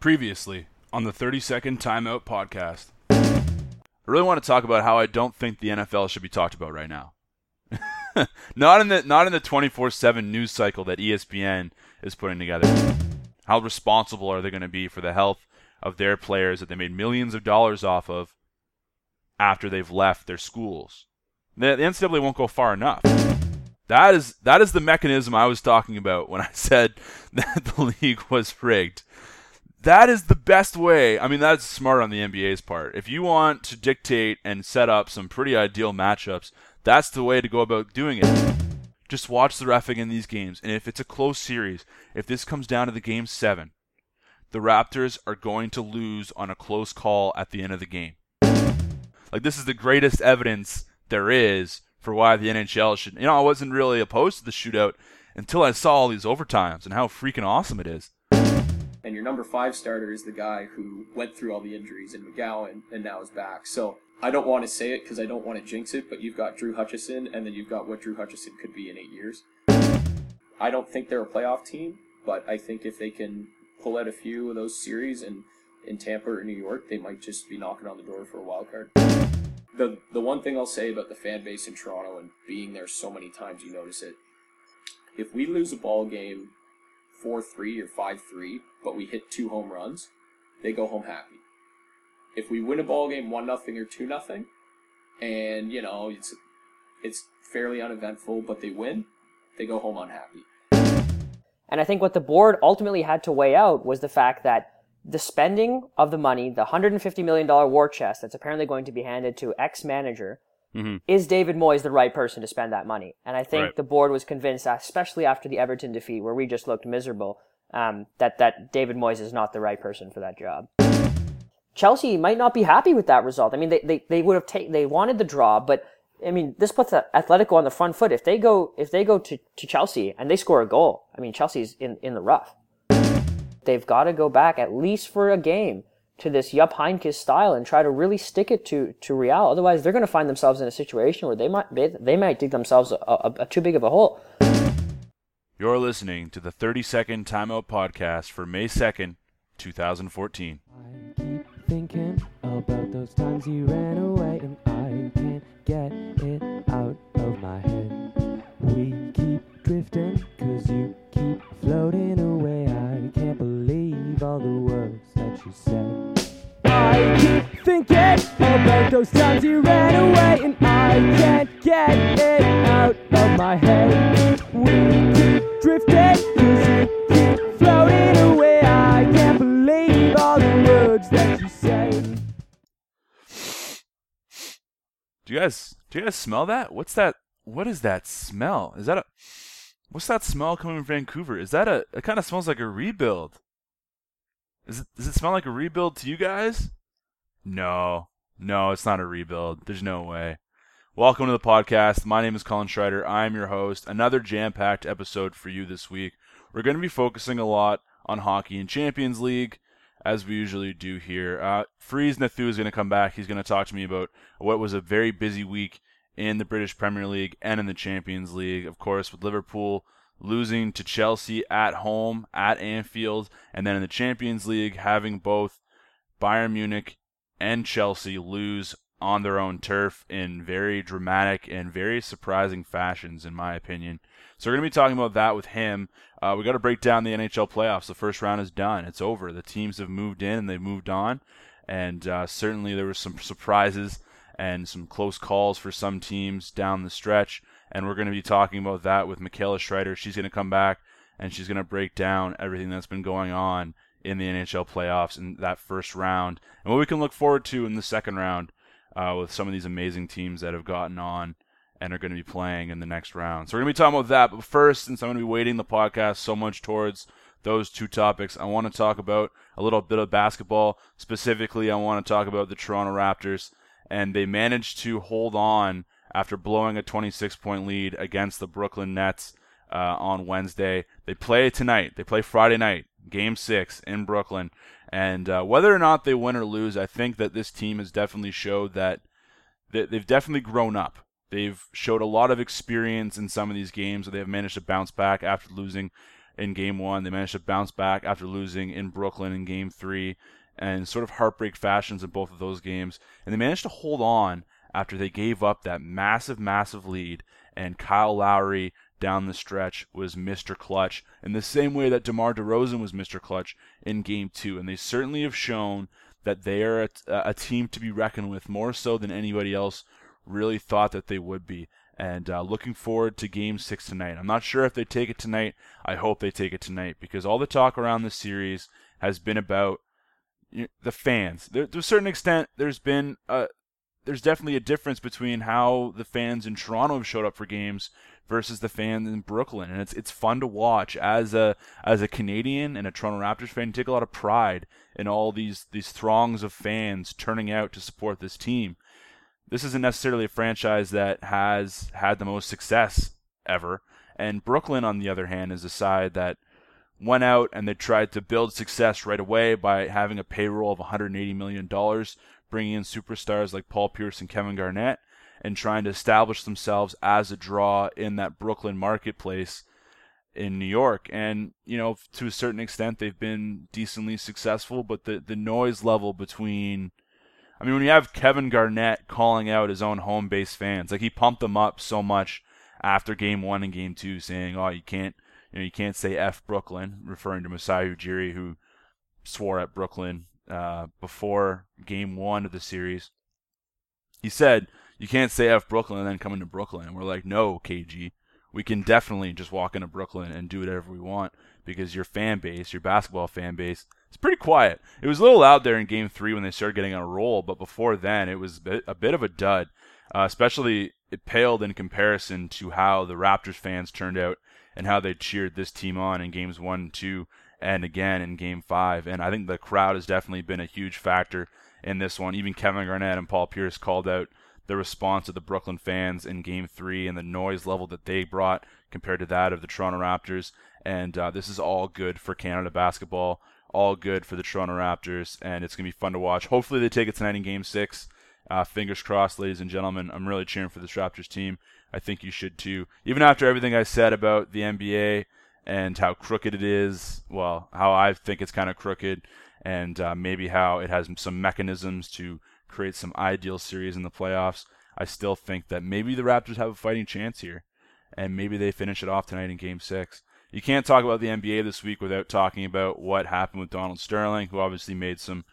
Previously on the 30 Second Timeout podcast. I really want to talk about how I don't think the NFL should be talked about right now. not in the not in the 24/7 news cycle that ESPN is putting together. How responsible are they going to be for the health of their players that they made millions of dollars off of after they've left their schools? The, the NCAA won't go far enough. That is that is the mechanism I was talking about when I said that the league was rigged that is the best way. I mean, that's smart on the NBA's part. If you want to dictate and set up some pretty ideal matchups, that's the way to go about doing it. Just watch the refing in these games, and if it's a close series, if this comes down to the game seven, the Raptors are going to lose on a close call at the end of the game. Like this is the greatest evidence there is for why the NHL should. You know, I wasn't really opposed to the shootout until I saw all these overtimes and how freaking awesome it is and your number five starter is the guy who went through all the injuries in McGowan and now is back. So I don't want to say it because I don't want to jinx it, but you've got Drew Hutchison, and then you've got what Drew Hutchison could be in eight years. I don't think they're a playoff team, but I think if they can pull out a few of those series and in Tampa or New York, they might just be knocking on the door for a wild card. The the one thing I'll say about the fan base in Toronto and being there so many times, you notice it. If we lose a ball game four three or five three, but we hit two home runs, they go home happy. If we win a ball game one nothing or two nothing, and you know it's it's fairly uneventful, but they win, they go home unhappy. And I think what the board ultimately had to weigh out was the fact that the spending of the money, the $150 million war chest that's apparently going to be handed to ex manager, Mm-hmm. Is David Moyes the right person to spend that money? And I think right. the board was convinced, especially after the Everton defeat, where we just looked miserable, um, that that David Moyes is not the right person for that job. Chelsea might not be happy with that result. I mean, they they, they would have taken they wanted the draw, but I mean, this puts Atletico on the front foot. If they go if they go to, to Chelsea and they score a goal, I mean, Chelsea's in in the rough. They've got to go back at least for a game to this Jupp Heynckes style and try to really stick it to, to Real. Otherwise, they're going to find themselves in a situation where they might they, they might dig themselves a, a, a too big of a hole. You're listening to the 30 Second Timeout Podcast for May 2nd, 2014. I keep thinking about those times you ran away and I can't get it out of my head. We keep drifting cause you keep floating away. I can't believe all the words that you said. I keep thinking about those times you ran away, and I can't get it out of my head. We keep drifting, cause you keep floating away. I can't believe all the words that you say. Do you guys do you guys smell that? What's that? What is that smell? Is that a What's that smell coming from Vancouver? Is that a? It kind of smells like a rebuild. Is it, does it smell like a rebuild to you guys? No, no, it's not a rebuild. There's no way. Welcome to the podcast. My name is Colin Schreider. I'm your host. Another jam packed episode for you this week. We're going to be focusing a lot on hockey and Champions League, as we usually do here. Uh, Freeze Nathu is going to come back. He's going to talk to me about what was a very busy week in the British Premier League and in the Champions League. Of course, with Liverpool losing to Chelsea at home at Anfield, and then in the Champions League having both Bayern Munich and Chelsea lose on their own turf in very dramatic and very surprising fashions, in my opinion. So we're going to be talking about that with him. Uh, we got to break down the NHL playoffs. The first round is done. It's over. The teams have moved in and they've moved on. And uh, certainly there were some surprises and some close calls for some teams down the stretch. And we're going to be talking about that with Michaela Schreider. She's going to come back and she's going to break down everything that's been going on in the NHL playoffs in that first round, and what we can look forward to in the second round uh, with some of these amazing teams that have gotten on and are going to be playing in the next round. So we're going to be talking about that. But first, since I'm going to be weighting the podcast so much towards those two topics, I want to talk about a little bit of basketball. Specifically, I want to talk about the Toronto Raptors, and they managed to hold on after blowing a 26 point lead against the Brooklyn Nets uh, on Wednesday. They play tonight. They play Friday night Game Six in Brooklyn. And uh, whether or not they win or lose, I think that this team has definitely showed that they've definitely grown up. They've showed a lot of experience in some of these games. They have managed to bounce back after losing in game one. They managed to bounce back after losing in Brooklyn in game three and sort of heartbreak fashions in both of those games. And they managed to hold on after they gave up that massive, massive lead. And Kyle Lowry down the stretch was Mr. Clutch in the same way that DeMar DeRozan was Mr. Clutch in game two. And they certainly have shown that they are a, a team to be reckoned with more so than anybody else really thought that they would be and uh, looking forward to game six tonight. I'm not sure if they take it tonight. I hope they take it tonight because all the talk around the series has been about the fans. There, to a certain extent, there's been a, there's definitely a difference between how the fans in Toronto have showed up for games versus the fans in Brooklyn, and it's it's fun to watch as a as a Canadian and a Toronto Raptors fan. You take a lot of pride in all these these throngs of fans turning out to support this team this isn't necessarily a franchise that has had the most success ever. And Brooklyn, on the other hand, is a side that went out and they tried to build success right away by having a payroll of $180 million, bringing in superstars like Paul Pierce and Kevin Garnett, and trying to establish themselves as a draw in that Brooklyn marketplace in New York. And, you know, to a certain extent, they've been decently successful, but the, the noise level between I mean, when you have Kevin Garnett calling out his own home base fans, like he pumped them up so much after Game One and Game Two, saying, "Oh, you can't, you know, you can't say F Brooklyn," referring to Masai Ujiri, who swore at Brooklyn uh, before Game One of the series. He said, "You can't say F Brooklyn and then come into Brooklyn." And we're like, "No, KG, we can definitely just walk into Brooklyn and do whatever we want because your fan base, your basketball fan base." It's pretty quiet. It was a little loud there in Game Three when they started getting on a roll, but before then it was a bit of a dud. Uh, especially it paled in comparison to how the Raptors fans turned out and how they cheered this team on in games one and two and again in game five. And I think the crowd has definitely been a huge factor in this one. Even Kevin Garnett and Paul Pierce called out the response of the Brooklyn fans in game three and the noise level that they brought compared to that of the Toronto Raptors. And uh, this is all good for Canada basketball all good for the Toronto Raptors, and it's going to be fun to watch. Hopefully, they take it tonight in Game Six. Uh, fingers crossed, ladies and gentlemen. I'm really cheering for this Raptors team. I think you should too. Even after everything I said about the NBA and how crooked it is, well, how I think it's kind of crooked, and uh, maybe how it has some mechanisms to create some ideal series in the playoffs. I still think that maybe the Raptors have a fighting chance here, and maybe they finish it off tonight in Game Six you can't talk about the NBA this week without talking about what happened with Donald Sterling, who obviously made some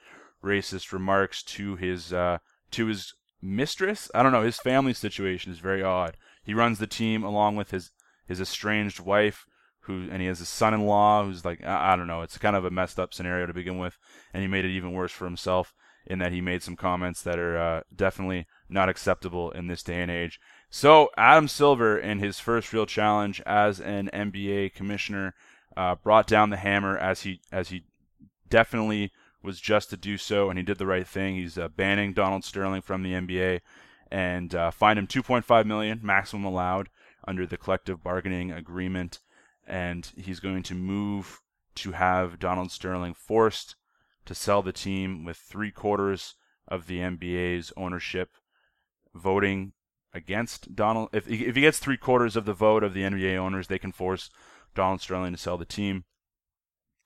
racist remarks to his uh, to his mistress. I don't know. His family situation is very odd. He runs the team along with his his estranged wife, who and he has a son-in-law who's like I, I don't know. It's kind of a messed up scenario to begin with, and he made it even worse for himself in that he made some comments that are uh, definitely not acceptable in this day and age. So Adam Silver, in his first real challenge as an NBA commissioner, uh, brought down the hammer as he as he definitely was just to do so, and he did the right thing. He's uh, banning Donald Sterling from the NBA and uh, fined him 2.5 million, maximum allowed under the collective bargaining agreement, and he's going to move to have Donald Sterling forced to sell the team with three quarters of the NBA's ownership voting against Donald. If if he gets three quarters of the vote of the NBA owners, they can force Donald Sterling to sell the team.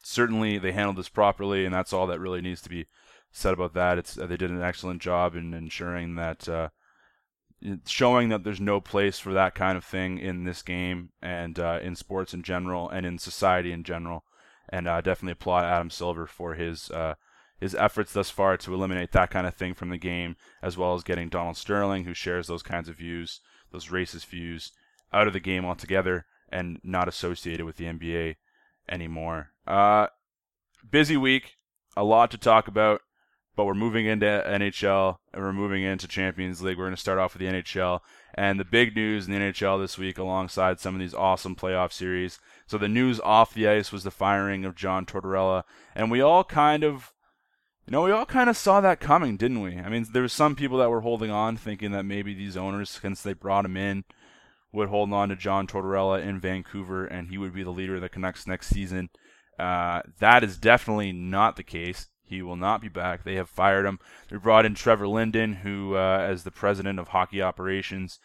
Certainly, they handled this properly, and that's all that really needs to be said about that. It's they did an excellent job in ensuring that, uh, showing that there's no place for that kind of thing in this game and uh, in sports in general and in society in general. And uh, definitely applaud Adam Silver for his uh, his efforts thus far to eliminate that kind of thing from the game, as well as getting Donald Sterling, who shares those kinds of views, those racist views, out of the game altogether and not associated with the NBA anymore. Uh, busy week, a lot to talk about, but we're moving into NHL and we're moving into Champions League. We're going to start off with the NHL. And the big news in the NHL this week, alongside some of these awesome playoff series. So the news off the ice was the firing of John Tortorella. And we all kind of you know, we all kind of saw that coming, didn't we? I mean, there were some people that were holding on, thinking that maybe these owners, since they brought him in, would hold on to John Tortorella in Vancouver and he would be the leader of the Canucks next season. Uh, that is definitely not the case. He will not be back. They have fired him. They brought in Trevor Linden, who, uh, as the president of hockey operations,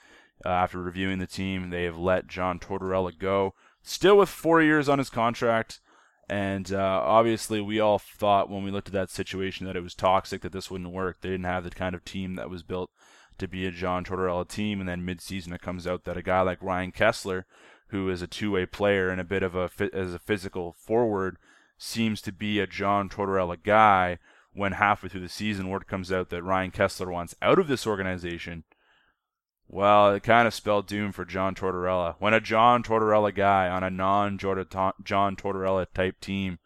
uh, after reviewing the team, they have let John Tortorella go. still with four years on his contract. And uh, obviously, we all thought when we looked at that situation that it was toxic, that this wouldn't work. They didn't have the kind of team that was built to be a John Tortorella team. And then midseason, it comes out that a guy like Ryan Kesler, who is a two-way player and a bit of a as a physical forward, seems to be a John Tortorella guy. When halfway through the season, word comes out that Ryan Kesler wants out of this organization well, it kind of spelled doom for John Tortorella. When a John Tortorella guy on a non John Tortorella type team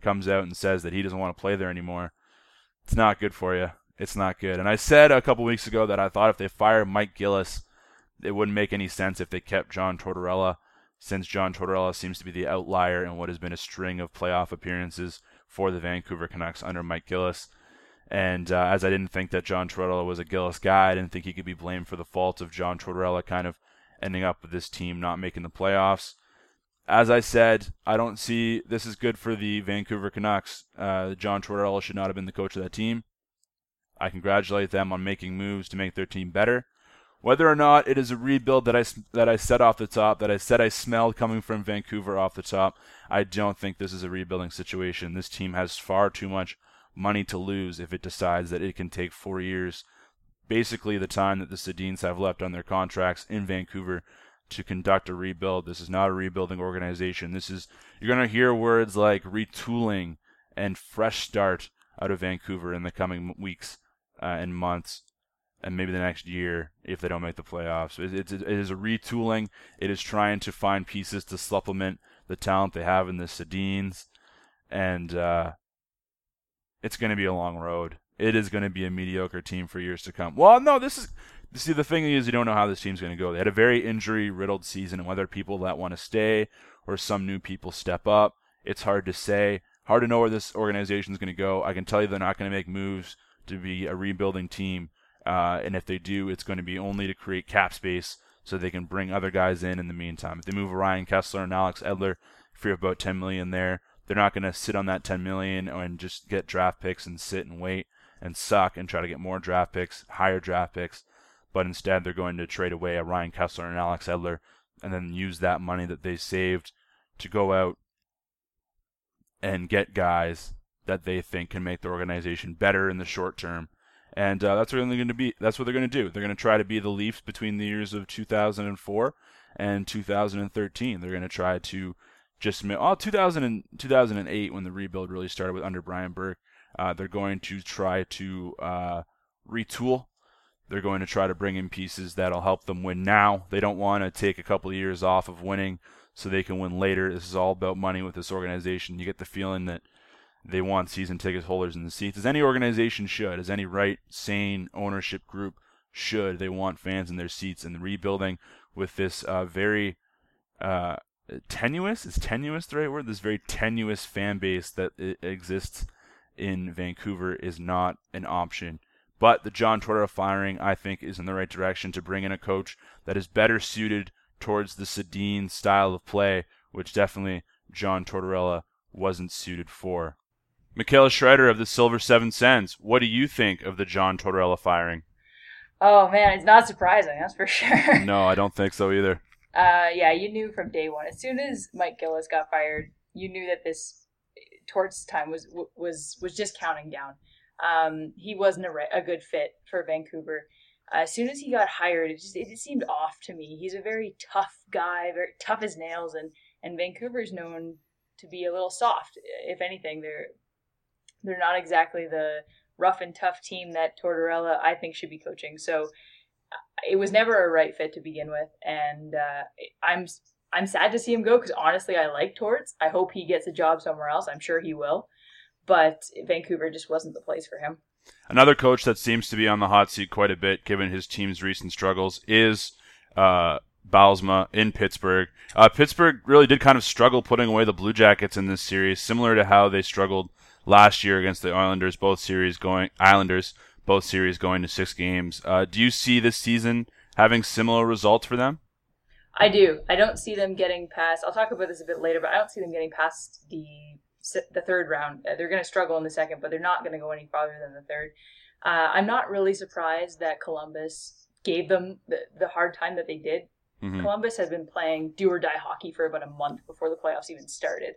comes out and says that he doesn't want to play there anymore, it's not good for you. It's not good. And I said a couple weeks ago that I thought if they fired Mike Gillis, it wouldn't make any sense if they kept John Tortorella, since John Tortorella seems to be the outlier in what has been a string of playoff appearances for the Vancouver Canucks under Mike Gillis. And uh, as I didn't think that John Tortorella was a Gillis guy, I didn't think he could be blamed for the fault of John Tortorella kind of ending up with this team not making the playoffs. As I said, I don't see this is good for the Vancouver Canucks. Uh, John Tortorella should not have been the coach of that team. I congratulate them on making moves to make their team better. Whether or not it is a rebuild that I that I said off the top, that I said I smelled coming from Vancouver off the top, I don't think this is a rebuilding situation. This team has far too much money to lose if it decides that it can take four years, basically the time that the Sedins have left on their contracts in Vancouver to conduct a rebuild. This is not a rebuilding organization. This is you're going to hear words like retooling and fresh start out of Vancouver in the coming weeks uh, and months and maybe the next year if they don't make the playoffs. It, it, it is a retooling. It is trying to find pieces to supplement the talent they have in the Sedins. And uh, it's going to be a long road. It is going to be a mediocre team for years to come. Well, no, this is. See, the thing is, you don't know how this team's going to go. They had a very injury riddled season, and whether people that want to stay or some new people step up, it's hard to say. Hard to know where this organization is going to go. I can tell you they're not going to make moves to be a rebuilding team. Uh, and if they do, it's going to be only to create cap space so they can bring other guys in in the meantime. If they move Ryan Kesler and Alex Edler, free for about 10 million there, they're not going to sit on that 10 million and just get draft picks and sit and wait and suck and try to get more draft picks, higher draft picks. But instead, they're going to trade away a Ryan Kesler and Alex Edler and then use that money that they saved to go out and get guys that they think can make the organization better in the short term. And uh, that's what they're going to be. That's what they're going to do. They're going to try to be the Leafs between the years of 2004 and 2013. They're going to try to just oh 2000 and 2008 when the rebuild really started with under Brian Burke. Uh, they're going to try to uh, retool. They're going to try to bring in pieces that'll help them win now. They don't want to take a couple of years off of winning so they can win later. This is all about money with this organization. You get the feeling that they want season ticket holders in the seats, as any organization should, as any right, sane ownership group should. They want fans in their seats, and the rebuilding with this uh, very uh, tenuous is tenuous the right word? This very tenuous fan base that exists in Vancouver is not an option. But the John Tortorella firing I think is in the right direction to bring in a coach that is better suited towards the Sedin style of play which definitely John Tortorella wasn't suited for Michaela Schreider of the Silver Seven Sens what do you think of the John Tortorella firing Oh man, it's not surprising, that's for sure. no, I don't think so either. Uh, yeah, you knew from day one. As soon as Mike Gillis got fired, you knew that this Torts time was was was just counting down. Um, he wasn't a, a good fit for Vancouver. Uh, as soon as he got hired, it just it seemed off to me. He's a very tough guy, very tough as nails, and and Vancouver's known to be a little soft. If anything, they're they're not exactly the rough and tough team that Tortorella I think should be coaching. So it was never a right fit to begin with, and uh, I'm I'm sad to see him go because honestly, I like Torts. I hope he gets a job somewhere else. I'm sure he will, but Vancouver just wasn't the place for him. Another coach that seems to be on the hot seat quite a bit, given his team's recent struggles, is uh, Bylsma in Pittsburgh. Uh, Pittsburgh really did kind of struggle putting away the Blue Jackets in this series, similar to how they struggled last year against the Islanders. Both series going Islanders both series going to six games. Uh, do you see this season having similar results for them? I do. I don't see them getting past. I'll talk about this a bit later, but I don't see them getting past the the third round. Uh, they're going to struggle in the second, but they're not going to go any farther than the third. Uh, I'm not really surprised that Columbus gave them the, the hard time that they did. Mm-hmm. Columbus has been playing do or die hockey for about a month before the playoffs even started.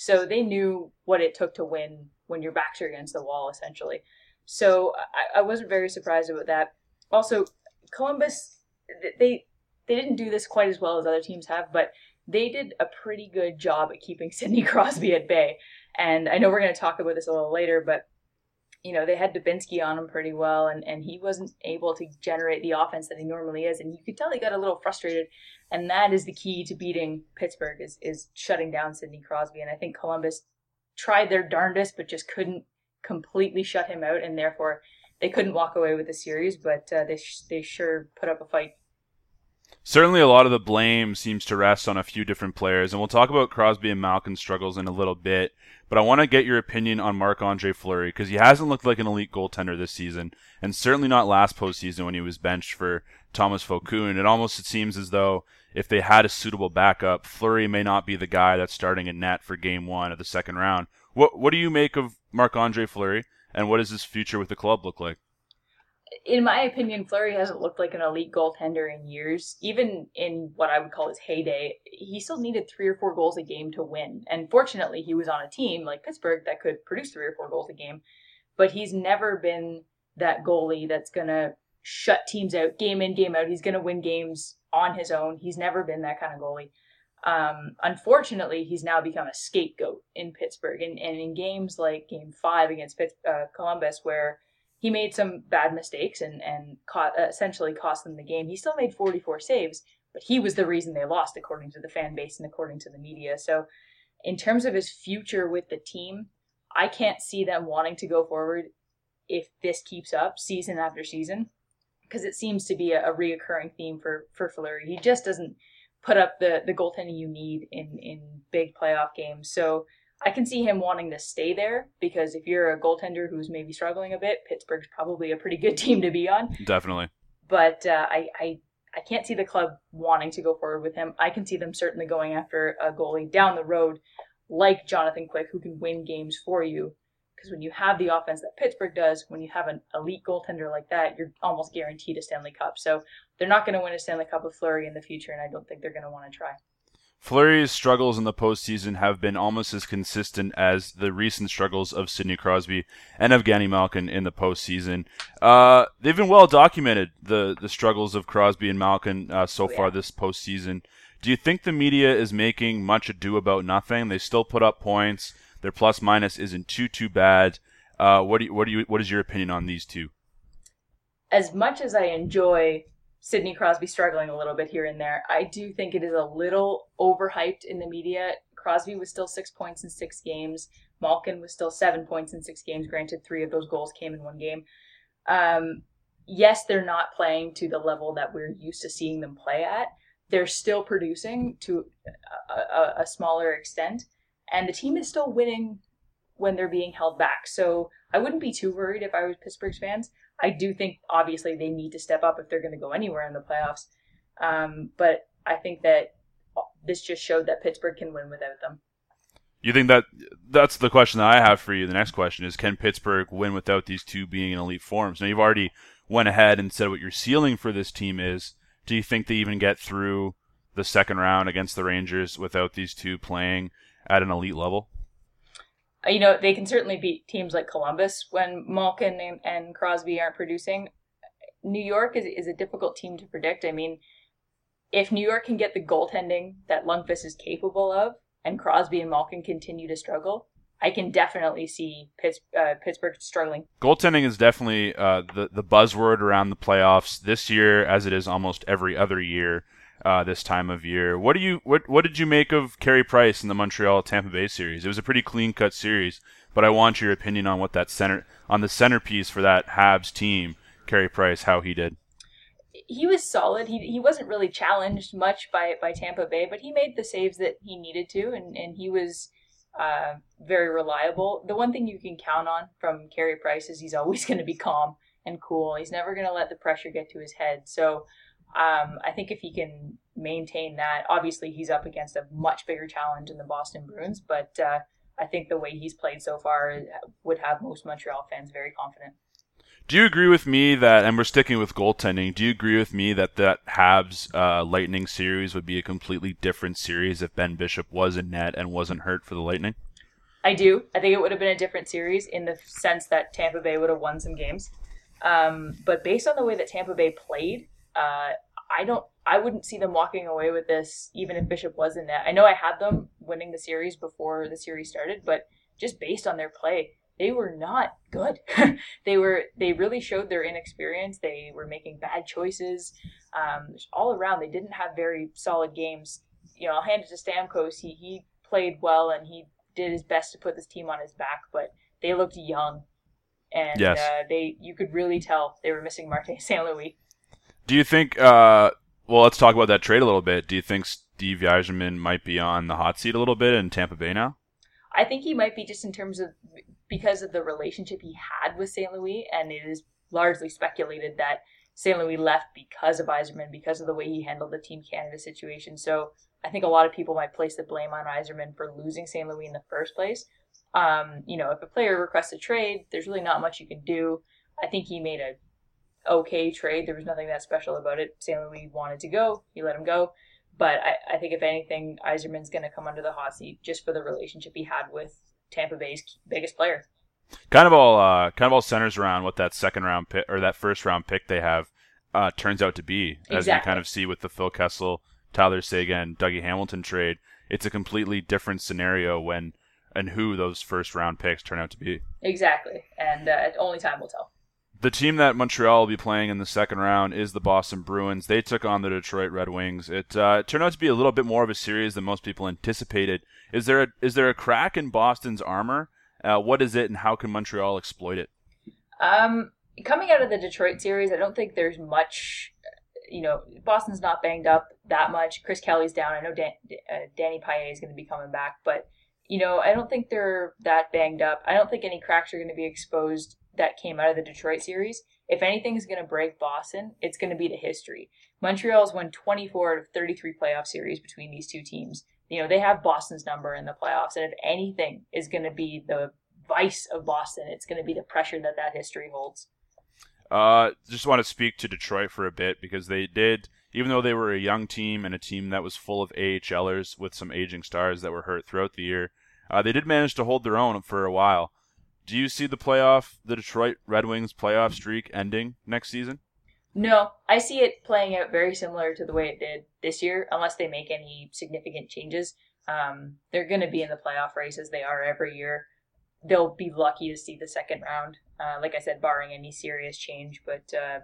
So they knew what it took to win when your backs are against the wall, essentially. So I, I wasn't very surprised about that. Also, Columbus, they they didn't do this quite as well as other teams have, but they did a pretty good job at keeping Sidney Crosby at bay. And I know we're going to talk about this a little later, but you know, they had Dubinsky on him pretty well, and, and he wasn't able to generate the offense that he normally is. And you could tell he got a little frustrated. And that is the key to beating Pittsburgh is, is shutting down Sidney Crosby. And I think Columbus tried their darndest, but just couldn't completely shut him out. And therefore, they couldn't walk away with the series, but uh, they, sh- they sure put up a fight. Certainly, a lot of the blame seems to rest on a few different players, and we'll talk about Crosby and Malkin's struggles in a little bit. But I want to get your opinion on Marc Andre Fleury because he hasn't looked like an elite goaltender this season, and certainly not last postseason when he was benched for Thomas Vokoun. It almost it seems as though if they had a suitable backup, Fleury may not be the guy that's starting in net for Game One of the second round. What What do you make of Marc Andre Fleury, and what does his future with the club look like? In my opinion, Fleury hasn't looked like an elite goaltender in years. Even in what I would call his heyday, he still needed three or four goals a game to win. And fortunately, he was on a team like Pittsburgh that could produce three or four goals a game. But he's never been that goalie that's going to shut teams out game in, game out. He's going to win games on his own. He's never been that kind of goalie. Um, unfortunately, he's now become a scapegoat in Pittsburgh. And, and in games like game five against Pitt, uh, Columbus, where he made some bad mistakes and and caught, uh, essentially cost them the game. He still made 44 saves, but he was the reason they lost, according to the fan base and according to the media. So, in terms of his future with the team, I can't see them wanting to go forward if this keeps up season after season, because it seems to be a, a reoccurring theme for for Fleury. He just doesn't put up the the goaltending you need in in big playoff games. So I can see him wanting to stay there because if you're a goaltender who's maybe struggling a bit, Pittsburgh's probably a pretty good team to be on. Definitely. But uh, I, I I can't see the club wanting to go forward with him. I can see them certainly going after a goalie down the road like Jonathan Quick who can win games for you. Because when you have the offense that Pittsburgh does, when you have an elite goaltender like that, you're almost guaranteed a Stanley Cup. So they're not going to win a Stanley Cup with Fleury in the future, and I don't think they're going to want to try. Fleury's struggles in the postseason have been almost as consistent as the recent struggles of Sidney Crosby and Evgeny Malkin in the postseason. Uh, they've been well documented, the, the struggles of Crosby and Malkin uh, so oh, far this postseason. Do you think the media is making much ado about nothing? They still put up points. Their plus minus isn't too too bad. Uh, what do you, what do you what is your opinion on these two? As much as I enjoy Sidney Crosby struggling a little bit here and there. I do think it is a little overhyped in the media. Crosby was still six points in six games. Malkin was still seven points in six games. Granted, three of those goals came in one game. Um, yes, they're not playing to the level that we're used to seeing them play at. They're still producing to a, a, a smaller extent, and the team is still winning when they're being held back. So I wouldn't be too worried if I was Pittsburgh's fans. I do think obviously they need to step up if they're going to go anywhere in the playoffs. Um, but I think that this just showed that Pittsburgh can win without them. You think that that's the question that I have for you. The next question is can Pittsburgh win without these two being in elite forms? Now you've already went ahead and said what your ceiling for this team is. Do you think they even get through the second round against the Rangers without these two playing at an elite level? You know, they can certainly beat teams like Columbus when Malkin and, and Crosby aren't producing. New York is, is a difficult team to predict. I mean, if New York can get the goaltending that Lundqvist is capable of, and Crosby and Malkin continue to struggle, I can definitely see Pitts, uh, Pittsburgh struggling. Goaltending is definitely uh, the the buzzword around the playoffs this year, as it is almost every other year uh, this time of year. What do you what what did you make of Carey Price in the Montreal Tampa Bay series? It was a pretty clean cut series, but I want your opinion on what that center on the centerpiece for that Habs team, Carey Price, how he did. He was solid. He he wasn't really challenged much by by Tampa Bay, but he made the saves that he needed to, and and he was. Uh, very reliable. The one thing you can count on from Carey Price is he's always going to be calm and cool. He's never going to let the pressure get to his head. So um, I think if he can maintain that, obviously he's up against a much bigger challenge in the Boston Bruins, but uh, I think the way he's played so far would have most Montreal fans very confident. Do you agree with me that, and we're sticking with goaltending, do you agree with me that that Habs uh, Lightning series would be a completely different series if Ben Bishop was in net and wasn't hurt for the Lightning? I do. I think it would have been a different series in the sense that Tampa Bay would have won some games. Um, but based on the way that Tampa Bay played, uh, I don't. I wouldn't see them walking away with this, even if Bishop was in net. I know I had them winning the series before the series started, but just based on their play, they were not good. they were. They really showed their inexperience. They were making bad choices um, all around. They didn't have very solid games. You know, I'll hand it to Stamkos. He he played well and he did his best to put this team on his back, but they looked young, and yes. uh, they you could really tell they were missing Martin St. Louis. Do you think? Uh, well, let's talk about that trade a little bit. Do you think Steve Yzerman might be on the hot seat a little bit in Tampa Bay now? I think he might be just in terms of because of the relationship he had with St. Louis, and it is largely speculated that St. Louis left because of Yzerman, because of the way he handled the Team Canada situation. So I think a lot of people might place the blame on Yzerman for losing St. Louis in the first place. Um, you know, if a player requests a trade, there's really not much you can do. I think he made a okay trade. There was nothing that special about it. St. Louis wanted to go, he let him go. But I, I think if anything, Yzerman's going to come under the hot seat just for the relationship he had with Tampa Bay's biggest player. Kind of all, uh, kind of all centers around what that second round pick or that first round pick they have uh, turns out to be, as exactly. you kind of see with the Phil Kessel Tyler Seguin, Dougie Hamilton trade, it's a completely different scenario when and who those first round picks turn out to be. Exactly, and uh, only time will tell. The team that Montreal will be playing in the second round is the Boston Bruins. They took on the Detroit Red Wings. It, uh, turned out to be a little bit more of a series than most people anticipated. Is there a, is there a crack in Boston's armor? Uh, what is it, and how can Montreal exploit it? Um, coming out of the Detroit series, I don't think there's much you know, Boston's not banged up that much. Chris Kelly's down. I know Dan, uh, Danny Paille is going to be coming back, but you know, I don't think they're that banged up. I don't think any cracks are going to be exposed that came out of the Detroit series. If anything is going to break Boston, it's going to be the history. Montreal's won 24 out of 33 playoff series between these two teams. You know, they have Boston's number in the playoffs, and if anything is going to be the vice of Boston, it's going to be the pressure that that history holds. Uh, just want to speak to Detroit for a bit because they did, even though they were a young team and a team that was full of AHLers with some aging stars that were hurt throughout the year, uh, they did manage to hold their own for a while. Do you see the playoff, the Detroit Red Wings playoff streak ending next season? No, I see it playing out very similar to the way it did this year, unless they make any significant changes. Um, they're going to be in the playoff race as they are every year they'll be lucky to see the second round. Uh, like I said, barring any serious change, but uh,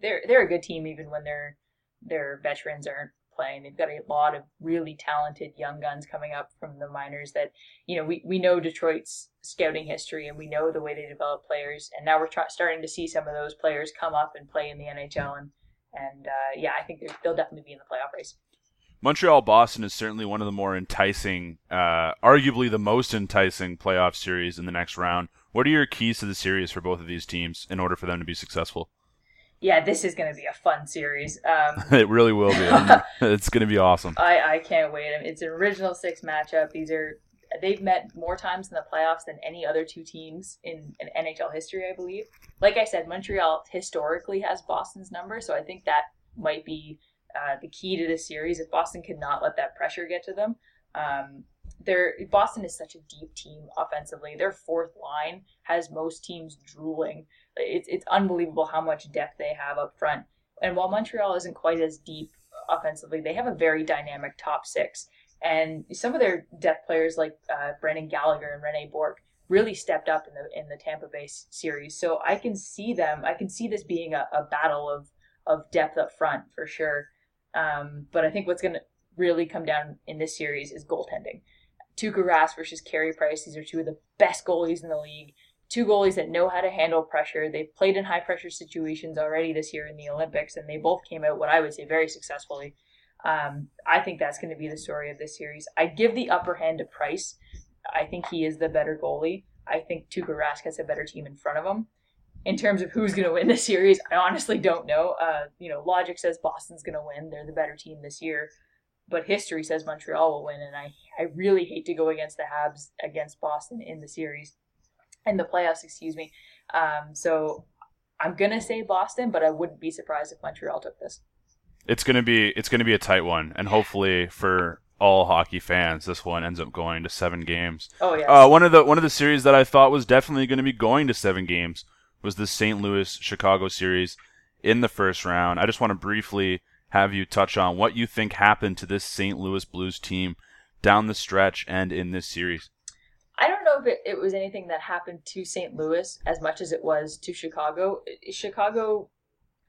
they're they're a good team even when their their veterans aren't playing. They've got a lot of really talented young guns coming up from the minors that you know we, we know Detroit's scouting history and we know the way they develop players, and now we're starting to see some of those players come up and play in the NHL and and uh, yeah, I think they'll definitely be in the playoff race. Montreal Boston is certainly one of the more enticing, uh, arguably the most enticing playoff series in the next round. What are your keys to the series for both of these teams in order for them to be successful? Yeah, this is going to be a fun series. Um, it really will be. it's going to be awesome. I, I can't wait. It's an original six matchup. These are they've met more times in the playoffs than any other two teams in, in NHL history, I believe. Like I said, Montreal historically has Boston's number, so I think that might be uh, the key to this series. If Boston could not let that pressure get to them, um, their Boston is such a deep team offensively. Their fourth line has most teams drooling. It's it's unbelievable how much depth they have up front. And while Montreal isn't quite as deep offensively, they have a very dynamic top six. And some of their depth players like uh, Gallagher and Rene Bourque really stepped up in the in the Tampa Bay series. So I can see them. I can see this being a, a battle of of depth up front for sure. Um, but I think what's going to really come down in this series is goaltending. Tuukka Rask versus Carey Price. These are two of the best goalies in the league. Two goalies that know how to handle pressure. They've played in high pressure situations already this year in the Olympics, and they both came out what I would say very successfully. Um, I think that's going to be the story of this series. I give the upper hand to Price. I think he is the better goalie. I think Tuukka Rask has a better team in front of him in terms of who's going to win the series, I honestly don't know. Uh, you know, logic says Boston's going to win; they're the better team this year. But history says Montreal will win, and I I really hate to go against the Habs against Boston in the series, in the playoffs, excuse me. Um, so I'm gonna say Boston, but I wouldn't be surprised if Montreal took this. It's gonna be it's gonna be a tight one, and hopefully for all hockey fans, this one ends up going to seven games. Oh yeah. Uh, one of the one of the series that I thought was definitely going to be going to seven games was the St. Louis Chicago series in the first round. I just want to briefly have you touch on what you think happened to this St. Louis Blues team down the stretch and in this series. Know if it, it was anything that happened to St. Louis as much as it was to Chicago. Chicago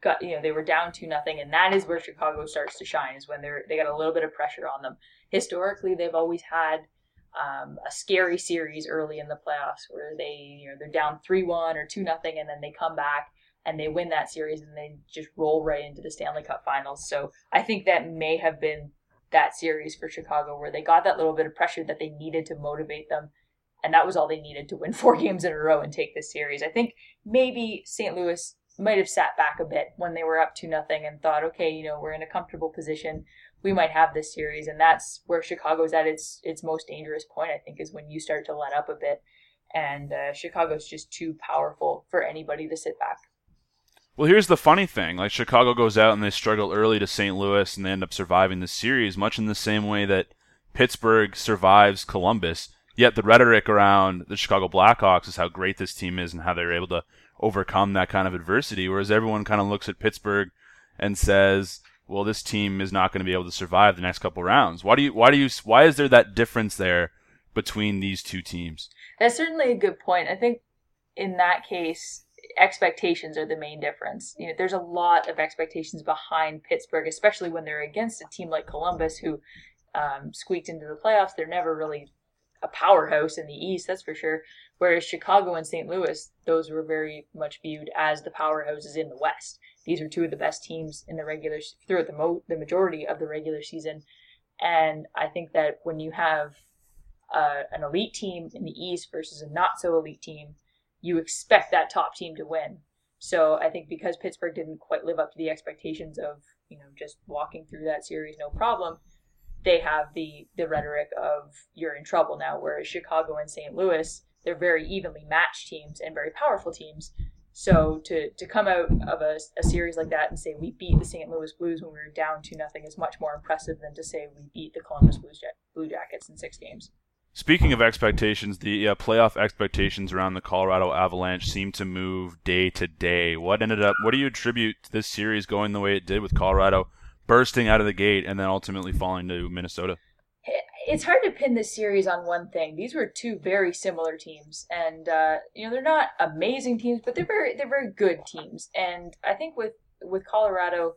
got you know they were down to nothing, and that is where Chicago starts to shine. Is when they're they got a little bit of pressure on them. Historically, they've always had um, a scary series early in the playoffs where they you know they're down three one or two nothing, and then they come back and they win that series and they just roll right into the Stanley Cup Finals. So I think that may have been that series for Chicago where they got that little bit of pressure that they needed to motivate them. And that was all they needed to win four games in a row and take this series. I think maybe St. Louis might have sat back a bit when they were up to nothing and thought, okay, you know, we're in a comfortable position. We might have this series, and that's where Chicago's at its its most dangerous point. I think is when you start to let up a bit, and uh, Chicago's just too powerful for anybody to sit back. Well, here's the funny thing: like Chicago goes out and they struggle early to St. Louis, and they end up surviving the series, much in the same way that Pittsburgh survives Columbus. Yet the rhetoric around the Chicago Blackhawks is how great this team is and how they're able to overcome that kind of adversity, whereas everyone kind of looks at Pittsburgh and says, "Well, this team is not going to be able to survive the next couple rounds." Why do you? Why do you? Why is there that difference there between these two teams? That's certainly a good point. I think in that case, expectations are the main difference. You know, there's a lot of expectations behind Pittsburgh, especially when they're against a team like Columbus, who um, squeaked into the playoffs. They're never really a powerhouse in the East, that's for sure. Whereas Chicago and St. Louis, those were very much viewed as the powerhouses in the West. These are two of the best teams in the regular throughout the mo- the majority of the regular season, and I think that when you have uh, an elite team in the East versus a not so elite team, you expect that top team to win. So I think because Pittsburgh didn't quite live up to the expectations of you know just walking through that series no problem, they have the the rhetoric of you're in trouble now. Whereas Chicago and St. Louis, they're very evenly matched teams and very powerful teams. So to to come out of a, a series like that and say we beat the St. Louis Blues when we were down to nothing is much more impressive than to say we beat the Columbus Blues Blue Jackets in six games. Speaking of expectations, the uh, playoff expectations around the Colorado Avalanche seem to move day to day. What ended up? What do you attribute this series going the way it did with Colorado bursting out of the gate and then ultimately falling to Minnesota? It's hard to pin this series on one thing. These were two very similar teams, and uh, you know they're not amazing teams, but they're very they're very good teams. And I think with with Colorado,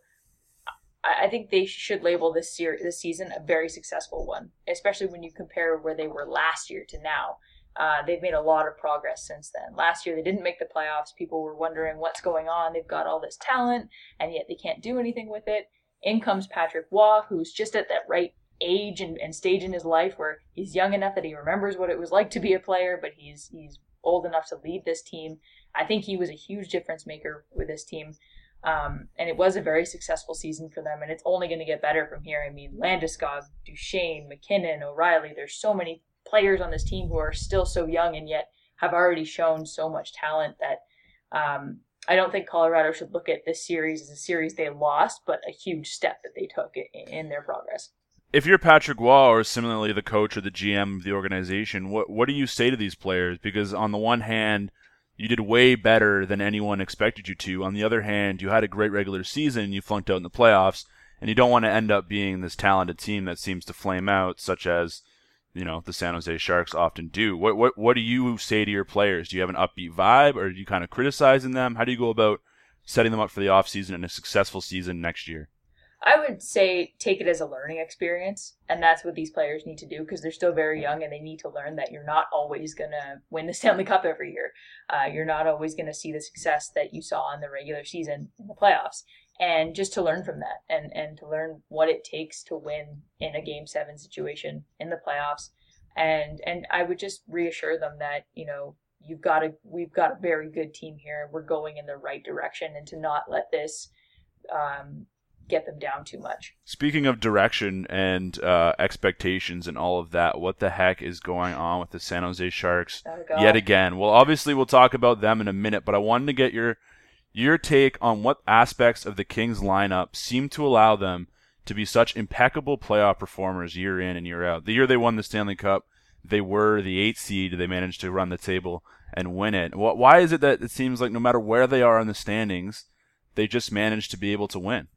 I think they should label this year, this season, a very successful one, especially when you compare where they were last year to now. Uh, they've made a lot of progress since then. Last year they didn't make the playoffs. People were wondering what's going on. They've got all this talent, and yet they can't do anything with it. In comes Patrick Roy, who's just at that right age and, and stage in his life where he's young enough that he remembers what it was like to be a player, but he's he's old enough to lead this team. I think he was a huge difference maker with this team. Um, and it was a very successful season for them, and it's only going to get better from here. I mean, Landeskog, Duchene, MacKinnon, O'Reilly, there's so many players on this team who are still so young and yet have already shown so much talent that um, I don't think Colorado should look at this series as a series they lost, but a huge step that they took in, in their progress. If you're Patrick Roy or similarly the coach or the GM of the organization, what what do you say to these players? Because on the one hand, you did way better than anyone expected you to. On the other hand, you had a great regular season, you flunked out in the playoffs, and you don't want to end up being this talented team that seems to flame out, such as you know the San Jose Sharks often do. What what what do you say to your players? Do you have an upbeat vibe, or are you kind of criticizing them? How do you go about setting them up for the off season and a successful season next year? I would say take it as a learning experience, and that's what these players need to do because they're still very young and they need to learn that you're not always going to win the Stanley Cup every year. Uh, you're not always going to see the success that you saw in the regular season in the playoffs. And just to learn from that and, and to learn what it takes to win in a game seven situation in the playoffs. And and I would just reassure them that, you know, you've got a we've got a very good team here. We're going in the right direction and to not let this um, get them down too much. Speaking of direction and uh, expectations and all of that, what the heck is going on with the San Jose Sharks Oh, yet again? Well, obviously we'll talk about them in a minute, but I wanted to get your your take on what aspects of the Kings lineup seem to allow them to be such impeccable playoff performers year in and year out. The year they won the Stanley Cup, they were the eighth seed. They managed to run the table and win it. Why is it that it seems like no matter where they are in the standings, they just manage to be able to win?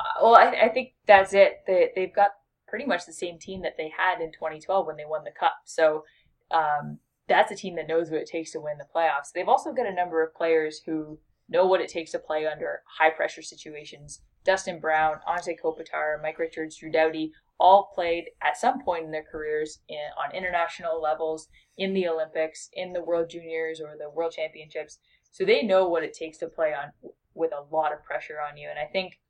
Uh, well, I, I, think that's it. They, they've got pretty much the same team that they had in 2012 when they won the Cup. So um, that's a team that knows what it takes to win the playoffs. They've also got a number of players who know what it takes to play under high pressure situations. Dustin Brown, Anze Kopitar, Mike Richards, Drew Doughty all played at some point in their careers in, on international levels, in the Olympics, in the World Juniors or the World Championships. So they know what it takes to play on with a lot of pressure on you. And I think,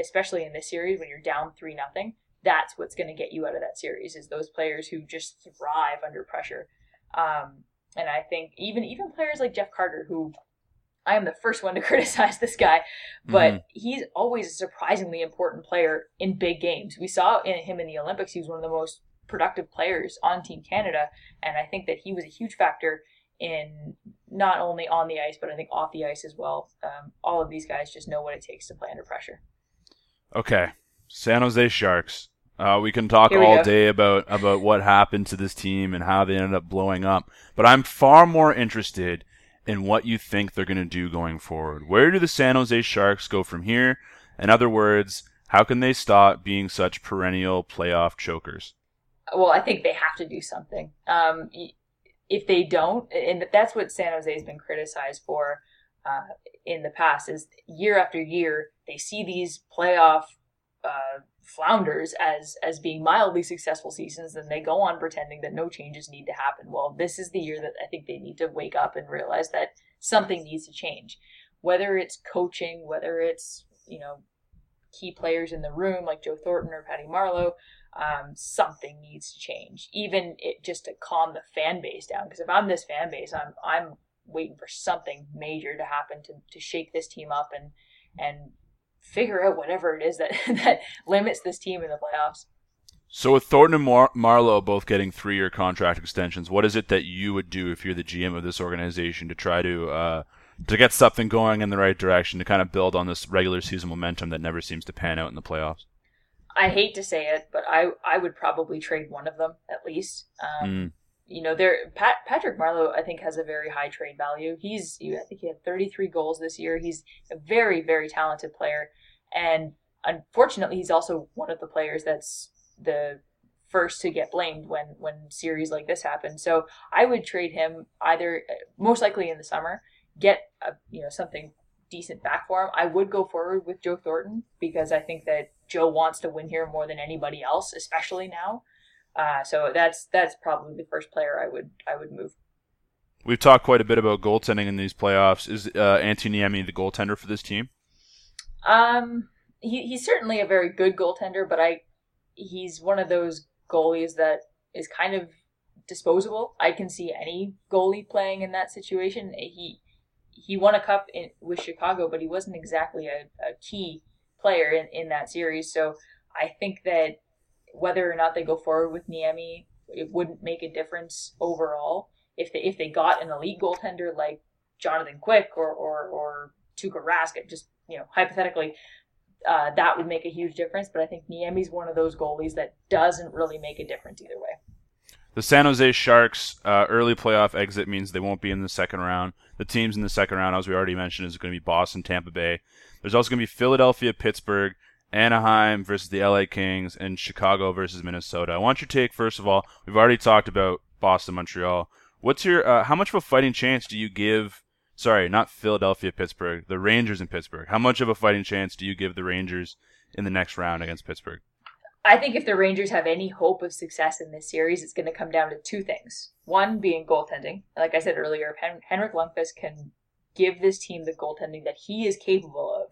especially in this series, when you're down three nothing, that's what's going to get you out of that series is those players who just thrive under pressure. Um, and I think even even players like Jeff Carter, who I am the first one to criticize this guy, but mm-hmm. he's always a surprisingly important player in big games. We saw in him in the Olympics; he was one of the most productive players on Team Canada, and I think that he was a huge factor in not only on the ice, but I think off the ice as well. Um, all of these guys just know what it takes to play under pressure. Okay, San Jose Sharks. Uh, we can talk we all go. day about about what happened to this team and how they ended up blowing up, but I'm far more interested and what you think they're going to do going forward. Where do the San Jose Sharks go from here? In other words, how can they stop being such perennial playoff chokers? Well, I think they have to do something. Um, if they don't, and that's what San Jose has been criticized for uh, in the past, is year after year they see these playoff uh, flounders as as being mildly successful seasons and they go on pretending that no changes need to happen. Well this is the year that i think they need to wake up and realize that something needs to change. Whether it's coaching whether it's you know key players in the room like joe thornton or patty marleau um, something needs to change. Even it just to calm the fan base down because if i'm this fan base i'm i'm waiting for something major to happen to, to shake this team up and and figure out whatever it is that that limits this team in the playoffs. So with Thornton and Mar- Marleau both getting three-year contract extensions, what is it that you would do if you're the GM of this organization to try to uh, to get something going in the right direction to kind of build on this regular season momentum that never seems to pan out in the playoffs? I hate to say it, but I I would probably trade one of them at least. Um, mm you know, there Pat, Patrick Marleau I think has a very high trade value. He's I think he had 33 goals this year. He's a very very talented player, and unfortunately, he's also one of the players that's the first to get blamed when when series like this happen. So I would trade him either uh, most likely in the summer, get a, you know something decent back for him. I would go forward with Joe Thornton because I think that Joe wants to win here more than anybody else, especially now. Uh, so that's that's probably the first player I would I would move. We've talked quite a bit about goaltending in these playoffs. Is uh, Antti Niemi the goaltender for this team? Um, he, he's certainly a very good goaltender, but I he's one of those goalies that is kind of disposable. I can see any goalie playing in that situation. He he won a cup in, with Chicago, but he wasn't exactly a, a key player in, in that series. So I think that whether or not they go forward with Niemi, it wouldn't make a difference overall. If they if they got an elite goaltender like Jonathan Quick or or, or Tuukka Rask, just you know hypothetically, uh, that would make a huge difference. But I think Niemi's one of those goalies that doesn't really make a difference either way. The San Jose Sharks uh, early playoff exit means they won't be in the second round. The teams in the second round, as we already mentioned, is going to be Boston, Tampa Bay. There's also going to be Philadelphia, Pittsburgh, Anaheim versus the LA Kings, and Chicago versus Minnesota. I want your take first of all. We've already talked about Boston, Montreal. What's your uh, how much of a fighting chance do you give? Sorry, not Philadelphia, Pittsburgh. The Rangers in Pittsburgh. How much of a fighting chance do you give the Rangers in the next round against Pittsburgh? I think if the Rangers have any hope of success in this series, it's going to come down to two things. One being goaltending. Like I said earlier, Hen- Henrik Lundqvist can give this team the goaltending that he is capable of,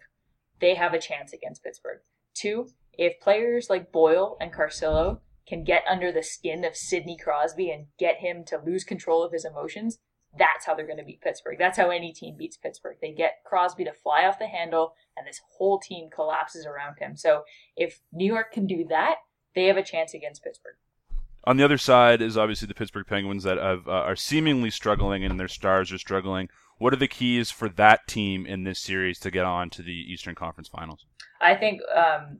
they have a chance against Pittsburgh. Two, if players like Boyle and Carcillo can get under the skin of Sidney Crosby and get him to lose control of his emotions, that's how they're going to beat Pittsburgh. That's how any team beats Pittsburgh. They get Crosby to fly off the handle, and this whole team collapses around him. So if New York can do that, they have a chance against Pittsburgh. On the other side is obviously the Pittsburgh Penguins that have, uh, are seemingly struggling and their stars are struggling. what are the keys for that team in this series to get on to the Eastern Conference Finals? I think um,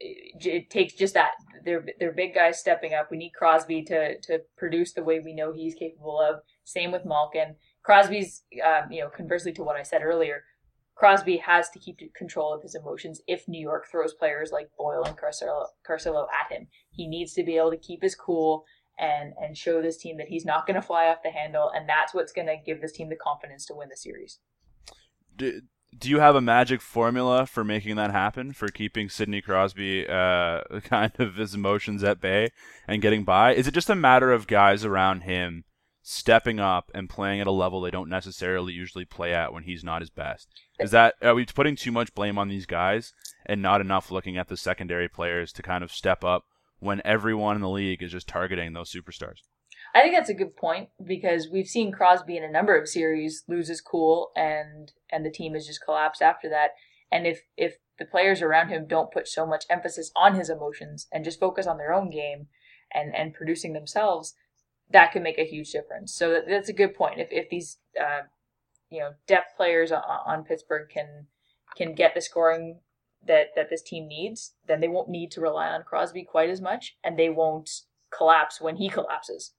it, takes just that they're they're big guys stepping up. We need Crosby to to produce the way we know he's capable of. Same with Malkin. Crosby's, um, you know, conversely to what I said earlier, Crosby has to keep control of his emotions if New York throws players like Boyle and Carcillo, Carcillo at him. He needs to be able to keep his cool and and show this team that he's not going to fly off the handle, and that's what's going to give this team the confidence to win the series. Do, do you have a magic formula for making that happen? For keeping Sidney Crosby uh, kind of his emotions at bay and getting by? Is it just a matter of guys around him stepping up and playing at a level they don't necessarily usually play at when he's not his best? Is that are we putting too much blame on these guys and not enough looking at the secondary players to kind of step up when everyone in the league is just targeting those superstars? I think that's a good point because we've seen Crosby in a number of series lose his cool and and the team has just collapsed after that. And if if the players around him don't put so much emphasis on his emotions and just focus on their own game and and producing themselves, that can make a huge difference. So that, that's a good point. If if these uh, you know depth players on, on Pittsburgh can can get the scoring that that this team needs, then they won't need to rely on Crosby quite as much, and they won't collapse when he collapses.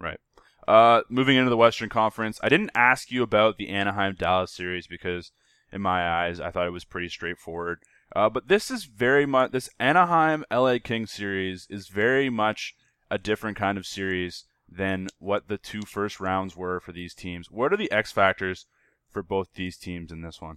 Right. Uh, moving into the Western Conference, I didn't ask you about the Anaheim Dallas series because, in my eyes, I thought it was pretty straightforward. Uh, but this is very much this Anaheim LA Kings series is very much a different kind of series than what the two first rounds were for these teams. What are the X factors for both these teams in this one?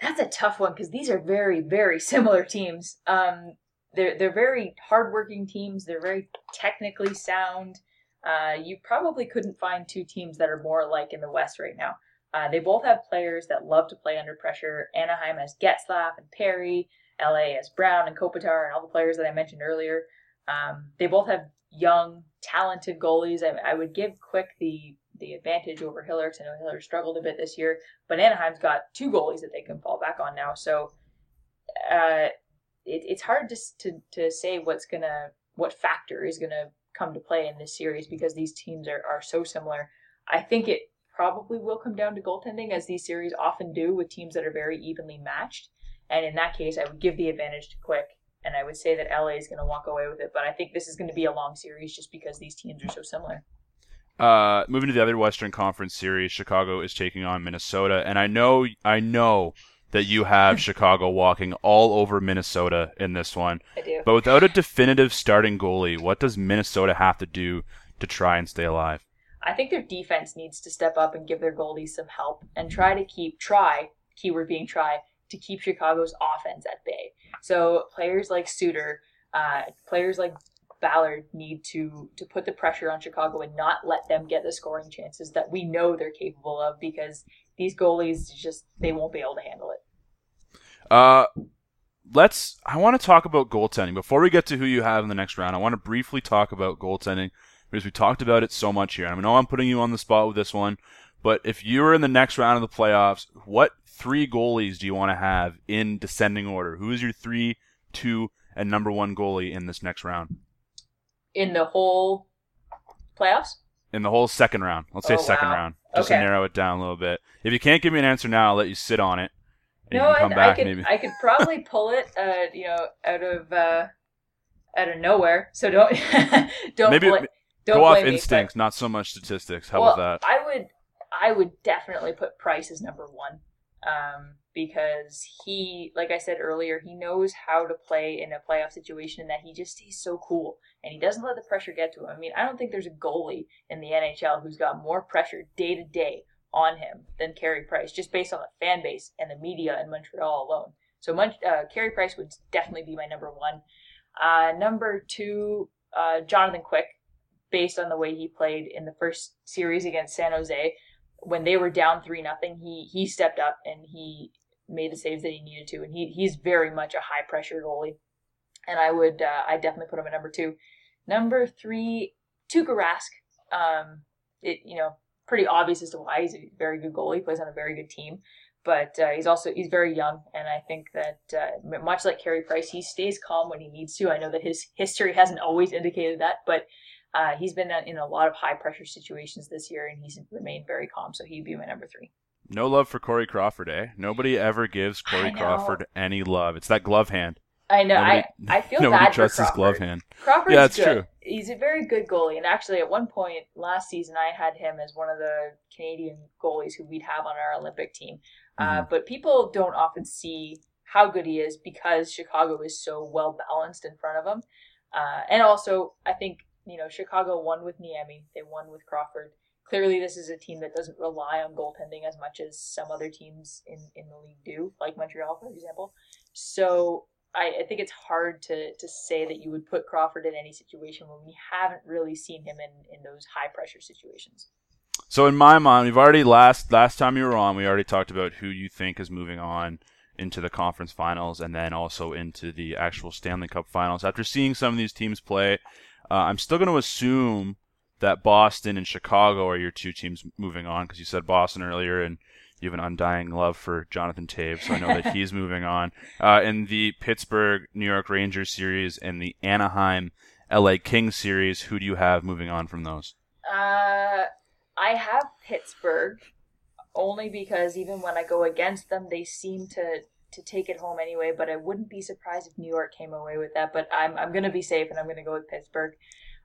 That's a tough one because these are very, very similar teams. Um, they're they're very hardworking teams. They're very technically sound. Uh, you probably couldn't find two teams that are more alike in the West right now. Uh, they both have players that love to play under pressure. Anaheim has Getzlaf and Perry. LA has Brown and Kopitar and all the players that I mentioned earlier. Um, they both have young, talented goalies. I, I, would give Quick the the advantage over Hiller because I know Hiller struggled a bit this year, but Anaheim's got two goalies that they can fall back on now. So uh, it, it's hard to, to to say what's gonna what factor is gonna come to play in this series because these teams are, are so similar. I think it probably will come down to goaltending, as these series often do with teams that are very evenly matched. And in that case, I would give the advantage to Quick, and I would say that LA is going to walk away with it. But I think this is going to be a long series just because these teams are so similar. Uh, moving to the other Western Conference series, Chicago is taking on Minnesota, and I know, I know that you have Chicago walking all over Minnesota in this one. I do. But without a definitive starting goalie, what does Minnesota have to do to try and stay alive? I think their defense needs to step up and give their goalies some help and try to keep try keyword being try to keep Chicago's offense at bay. So players like Suter, uh, players like Ballard need to to put the pressure on Chicago and not let them get the scoring chances that we know they're capable of because these goalies just they won't be able to handle it. Uh, let's. I want to talk about goaltending before we get to who you have in the next round. I want to briefly talk about goaltending because we talked about it so much here. I know I'm putting you on the spot with this one, but if you were in the next round of the playoffs, what three goalies do you want to have in descending order? Who is your three, two, and number one goalie in this next round? In the whole playoffs? In the whole second round. Let's say oh, second wow. round. Just okay. to narrow it down a little bit. If you can't give me an answer now, I'll let you sit on it no, I, I could maybe. I could probably pull it, uh, you know, out of uh, out of nowhere. So don't don't maybe bl- don't go off instincts, not so much statistics. How well, about that? I would I would definitely put Price as number one. Um, because he, like I said earlier, he knows how to play in a playoff situation and that he just stays so cool and he doesn't let the pressure get to him. I mean, I don't think there's a goalie in the NHL who's got more pressure day to day on him than Carey Price, just based on the fan base and the media in Montreal alone. So uh, Carey Price would definitely be my number one. Uh, number two, uh, Jonathan Quick, based on the way he played in the first series against San Jose, when they were down three nothing, he he stepped up and he made the saves that he needed to, and he he's very much a high pressure goalie, and I would uh, I definitely put him at number two. Number three, Tuukka Rask. Um, it you know pretty obvious as to why he's a very good goalie. He plays on a very good team, but uh, he's also he's very young, and I think that uh, much like Carey Price, he stays calm when he needs to. I know that his history hasn't always indicated that, but Uh, he's been in a lot of high pressure situations this year, and he's remained very calm. So he'd be my number three. No love for Corey Crawford, eh? Nobody ever gives Corey Crawford any love. It's that glove hand. I know. Nobody, I I feel nobody bad trusts for his glove hand. Crawford's yeah, that's good. true. He's a very good goalie, and actually, at one point last season, I had him as one of the Canadian goalies who we'd have on our Olympic team. Uh, mm-hmm. Uh, but people don't often see how good he is because Chicago is so well balanced in front of him. Uh, and also, I think you know Chicago won with Niemi. They won with Crawford. Clearly, this is a team that doesn't rely on goaltending as much as some other teams in, in the league do, like Montreal, for example. So I, I think it's hard to, to say that you would put Crawford in any situation when we haven't really seen him in, in those high pressure situations. So in my mind, we've already last last time you were on, we already talked about who you think is moving on into the conference finals and then also into the actual Stanley Cup finals. After seeing some of these teams play, uh, I'm still going to assume that Boston and Chicago are your two teams moving on because you said Boston earlier and you have an undying love for Jonathan Toews, so I know that he's moving on. Uh, in the Pittsburgh New York Rangers series and the Anaheim LA Kings series, who do you have moving on from those? Uh, I have Pittsburgh only because even when I go against them, they seem to to take it home anyway. But I wouldn't be surprised if New York came away with that. But I'm I'm gonna be safe and I'm gonna go with Pittsburgh.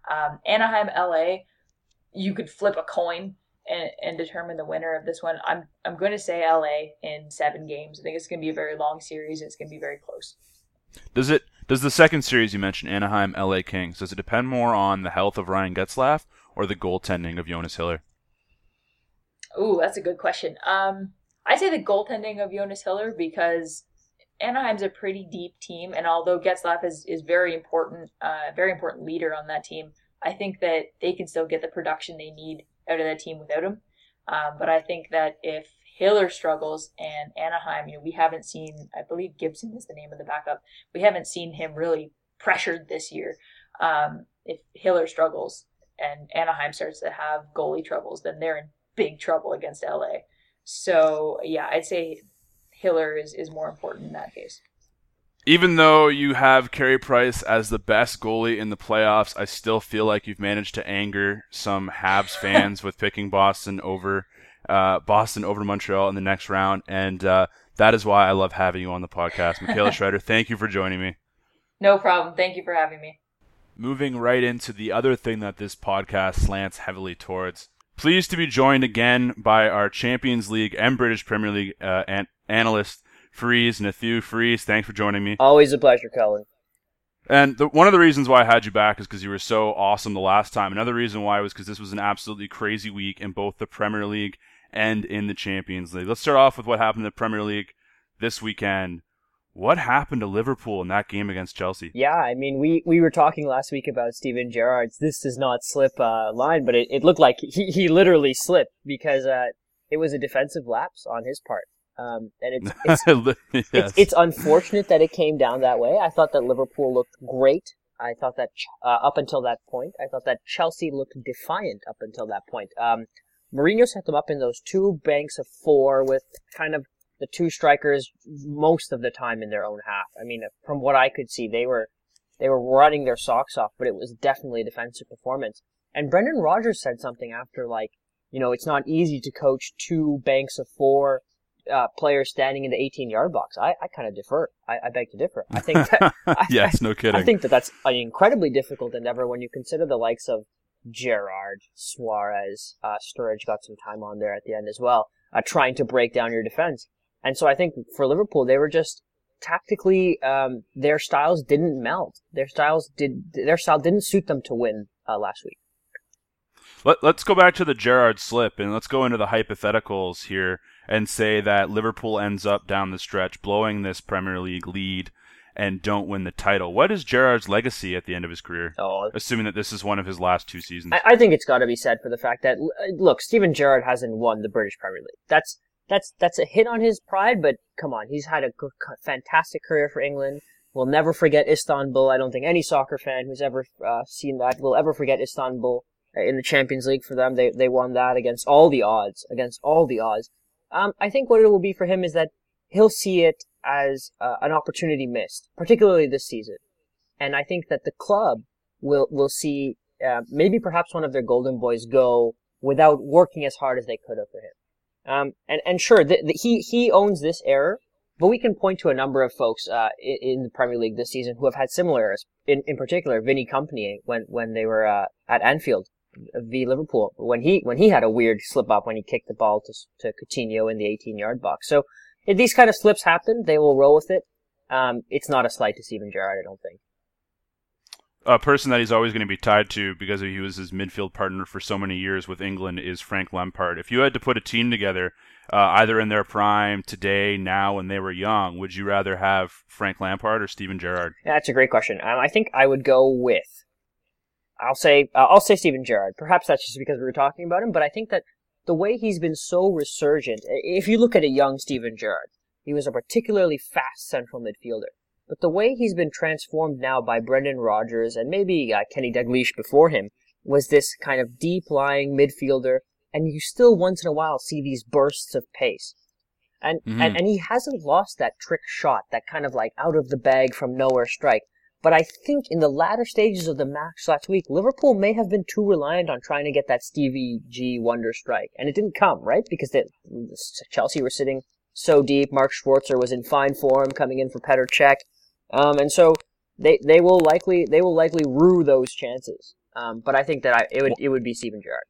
Um, Anaheim, LA, you could flip a coin and, and determine the winner of this one. I'm I'm going to say LA in seven games. I think it's going to be a very long series. it's going to be very close. Does it? Does the second series you mentioned, Anaheim, LA Kings, does it depend more on the health of Ryan Getzlaf or the goaltending of Jonas Hiller? Ooh, that's a good question. Um, I say the goaltending of Jonas Hiller because Anaheim's a pretty deep team, and although Getzlaf is, is very important, uh, very important leader on that team, I think that they can still get the production they need out of that team without him. Um, but I think that if Hiller struggles and Anaheim, you know, we haven't seen, I believe Gibson is the name of the backup. We haven't seen him really pressured this year. Um, if Hiller struggles and Anaheim starts to have goalie troubles, then they're in big trouble against LA. So yeah, I'd say Hiller is, is more important in that case. Even though you have Carey Price as the best goalie in the playoffs, I still feel like you've managed to anger some Habs fans with picking Boston over uh, Boston over Montreal in the next round, and uh, that is why I love having you on the podcast, Michaela Schreider. Thank you for joining me. No problem. Thank you for having me. Moving right into the other thing that this podcast slants heavily towards. Pleased to be joined again by our Champions League and British Premier League uh, an- analyst Fariz, Nathoo Fariz. Thanks for joining me. Always a pleasure, Cullen. And the, one of the reasons why I had you back is because you were so awesome the last time. Another reason why was because this was an absolutely crazy week in both the Premier League and in the Champions League. Let's start off with what happened in the Premier League this weekend. What happened to Liverpool in that game against Chelsea? Yeah, I mean, we, we were talking last week about Steven Gerrard's "this does not slip" uh, line, but it, it looked like he, he literally slipped because uh, it was a defensive lapse on his part. Um, and it's it's, yes. it's, it's unfortunate that it came down that way. I thought that Liverpool looked great. I thought that uh, up until that point, I thought that Chelsea looked defiant up until that point. Um, Mourinho set them up in those two banks of four with kind of the two strikers most of the time in their own half. I mean, from what I could see, they were they were running their socks off, but it was definitely a defensive performance. And Brendan Rodgers said something after like, you know, it's not easy to coach two banks of four uh, players standing in the 18 yard box. I, I kind of defer. I, I beg to differ. I think that, yes, I, no kidding. I think that that's an incredibly difficult endeavor when you consider the likes of Gerrard, Suarez, uh, Sturridge got some time on there at the end as well, uh, trying to break down your defense. And so I think for Liverpool, they were just tactically, um, their styles didn't meld. Their styles did, their style didn't suit them to win uh, last week. Let, let's go back to the Gerrard slip and let's go into the hypotheticals here and say that Liverpool ends up down the stretch blowing this Premier League lead and don't win the title. What is Gerrard's legacy at the end of his career? Oh, assuming that this is one of his last two seasons. I, I think it's got to be said for the fact that look, Steven Gerrard hasn't won the British Premier League. That's that's that's a hit on his pride, but come on, he's had a fantastic career for England. We'll never forget Istanbul. I don't think any soccer fan who's ever uh, seen that will ever forget Istanbul uh, in the Champions League for them. They they won that against all the odds, against all the odds. Um, I think what it will be for him is that he'll see it as uh, an opportunity missed, particularly this season. And I think that the club will will see uh, maybe perhaps one of their golden boys go without working as hard as they could have for him. Um, and and sure, the, the, he he owns this error, but we can point to a number of folks uh, in, in, the Premier League this season who have had similar errors. In in particular, Vinny Kompany when when they were uh, at Anfield v Liverpool when he when he had a weird slip up when he kicked the ball to to Coutinho in the 18 yard box. So if these kind of slips happen, they will roll with it. Um, it's not a slight to Steven Gerrard, I don't think. A person that he's always going to be tied to because he was his midfield partner for so many years with England is Frank Lampard. If you had to put a team together, uh, either in their prime, today, now, when they were young, would you rather have Frank Lampard or Steven Gerrard? That's a great question. Um, I think I would go with. I'll say uh, I'll say Steven Gerrard. Perhaps that's just because we were talking about him, but I think that the way he's been so resurgent, if you look at a young Steven Gerrard, he was a particularly fast central midfielder. But the way he's been transformed now by Brendan Rodgers and maybe uh, Kenny Dalglish before him was this kind of deep lying midfielder, and you still once in a while see these bursts of pace. And, mm-hmm. and and he hasn't lost that trick shot, that kind of like out of the bag from nowhere strike. But I think in the latter stages of the match last week, Liverpool may have been too reliant on trying to get that Stevie G wonder strike. And it didn't come, right? Because the, Chelsea were sitting so deep. Mark Schwarzer was in fine form coming in for Petr Cech. Um, and so they, they will likely, they will likely rue those chances. Um, but I think that I, it would, it would be Steven Gerrard.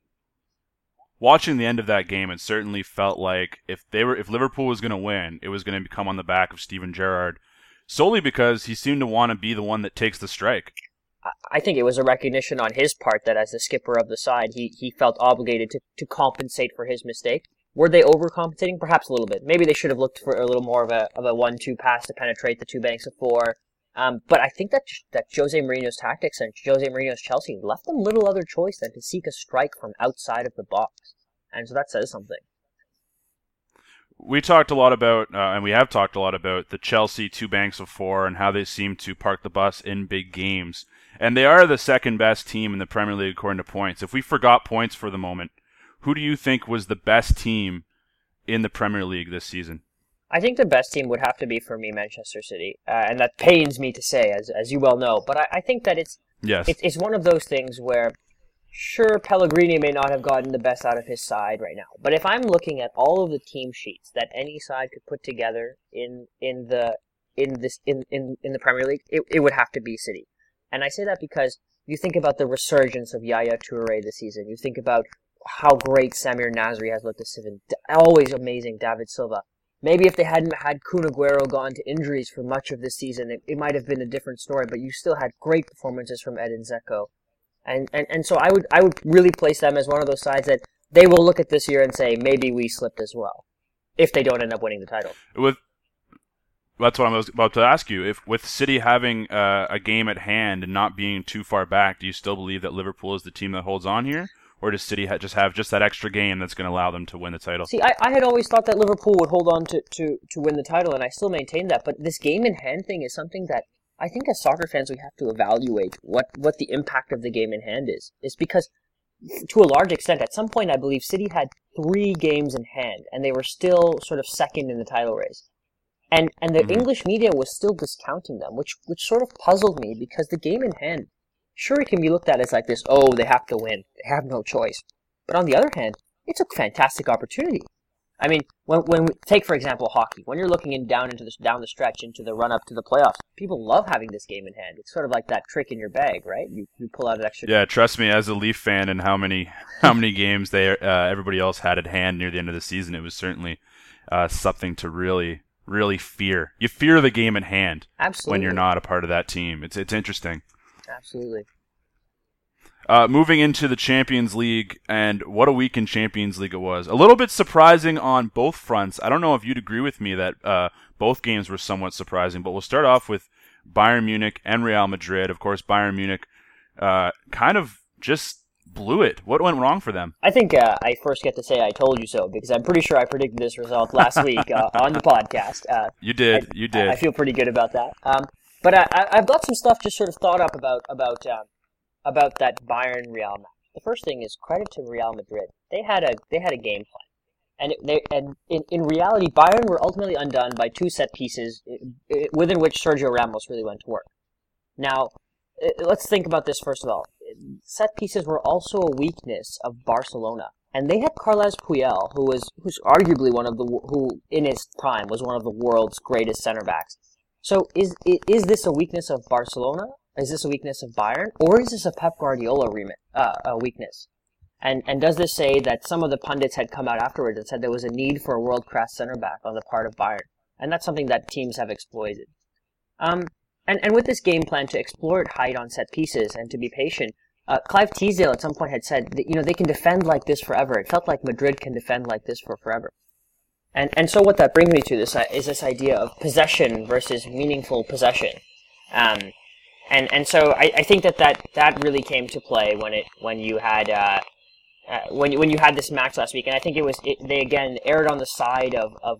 Watching the end of that game, it certainly felt like if they were, if Liverpool was going to win, it was going to come on the back of Steven Gerrard solely because he seemed to want to be the one that takes the strike. I think it was a recognition on his part that as the skipper of the side, he, he felt obligated to, to compensate for his mistake. Were they overcompensating? Perhaps a little bit. Maybe they should have looked for a little more of a of a one-two pass to penetrate the two banks of four. Um, but I think that that Jose Mourinho's tactics and Jose Mourinho's Chelsea left them little other choice than to seek a strike from outside of the box, and so that says something we talked a lot about, uh, and we have talked a lot about the Chelsea two banks of four and how they seem to park the bus in big games. And they are the second best team in the Premier League according to points. If we forgot points for the moment, who do you think was the best team in the Premier League this season? I think the best team would have to be for me Manchester City, uh, and that pains me to say, as as you well know. But I, I think that it's yes, it's, it's one of those things where Sure, Pellegrini may not have gotten the best out of his side right now, but if I'm looking at all of the team sheets that any side could put together in in the in this in in, in the Premier League, it, it would have to be City. And I say that because you think about the resurgence of Yaya Toure this season. You think about how great Samir Nasri has looked this season. Always amazing, David Silva. Maybe if they hadn't had Kun Aguero gone to injuries for much of this season, it, it might have been a different story. But you still had great performances from Edin Dzeko. And, and, and so I would, I would really place them as one of those sides that they will look at this year and say, maybe we slipped as well. If they don't end up winning the title. With, that's what I was about to ask you. If with City having uh, a game at hand and not being too far back, do you still believe that Liverpool is the team that holds on here, or does City ha- just have just that extra game that's going to allow them to win the title? See, I, I had always thought that Liverpool would hold on to, to, to win the title, and I still maintain that. But this game in hand thing is something that I think as soccer fans we have to evaluate what, what the impact of the game in hand is. Is because to a large extent, at some point I believe City had three games in hand and they were still sort of second in the title race. And and the mm-hmm. English media was still discounting them, which which sort of puzzled me because the game in hand, sure it can be looked at as like this, oh, they have to win. They have no choice. But on the other hand, it's a fantastic opportunity. I mean, when when we, take for example hockey, when you're looking in down into the down the stretch into the run up to the playoffs, people love having this game in hand. It's sort of like that trick in your bag, right? You, you pull out an extra. Yeah, trust me, as a Leaf fan, and how many how many games they uh, everybody else had at hand near the end of the season, it was certainly uh, something to really really fear. You fear the game in hand Absolutely. when you're not a part of that team. It's it's interesting. Absolutely. Uh, moving into the Champions League, and what a week in Champions League it was. A little bit surprising on both fronts. I don't know if you'd agree with me that uh, both games were somewhat surprising, but we'll start off with Bayern Munich and Real Madrid. Of course, Bayern Munich uh, kind of just blew it. What went wrong for them? I think uh, I first get to say I told you so because I'm pretty sure I predicted this result last week uh, on the podcast. Uh, you did. I, you did. I, I, feel pretty good about that. Um, but I, have got some stuff just sort of thought up about about um, about that Bayern Real match. The first thing is credit to Real Madrid. They had a they had a game plan, and it, they and in, in reality, Bayern were ultimately undone by two set pieces within which Sergio Ramos really went to work. Now, let's think about this first of all. set pieces were also a weakness of Barcelona. And they had Carles Puyol, who was who's arguably one of the who in his prime was one of the world's greatest center backs. So is is this a weakness of Barcelona? Is this a weakness of Bayern, or is this a Pep Guardiola remit, uh, a weakness? And and does this say that some of the pundits had come out afterwards and said there was a need for a world class center back on the part of Bayern, and that's something that teams have exploited. Um, and and with this game plan to exploit height on set pieces and to be patient, uh, Clive Tyldesley at some point had said that you know they can defend like this forever. It felt like Madrid can defend like this for forever. And and so what that brings me to this uh, is this idea of possession versus meaningful possession. Um, and and so I, I think that, that that really came to play when it when you had uh, uh, when when you had this match last week, and I think it was it, they again erred on the side of of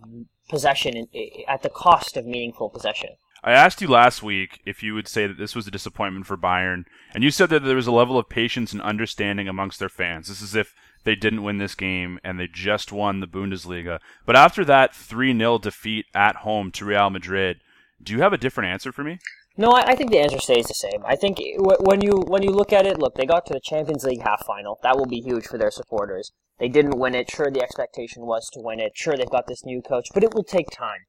possession in, at the cost of meaningful possession. I asked you last week if you would say that this was a disappointment for Bayern, and you said that there was a level of patience and understanding amongst their fans. This is if they didn't win this game and they just won the Bundesliga. But after that 3 0 defeat at home to Real Madrid, do you have a different answer for me? No, I, I think the answer stays the same. I think when you when you look at it, look, they got to the Champions League half final. That will be huge for their supporters. They didn't win it. Sure, the expectation was to win it. Sure, they've got this new coach, but it will take time.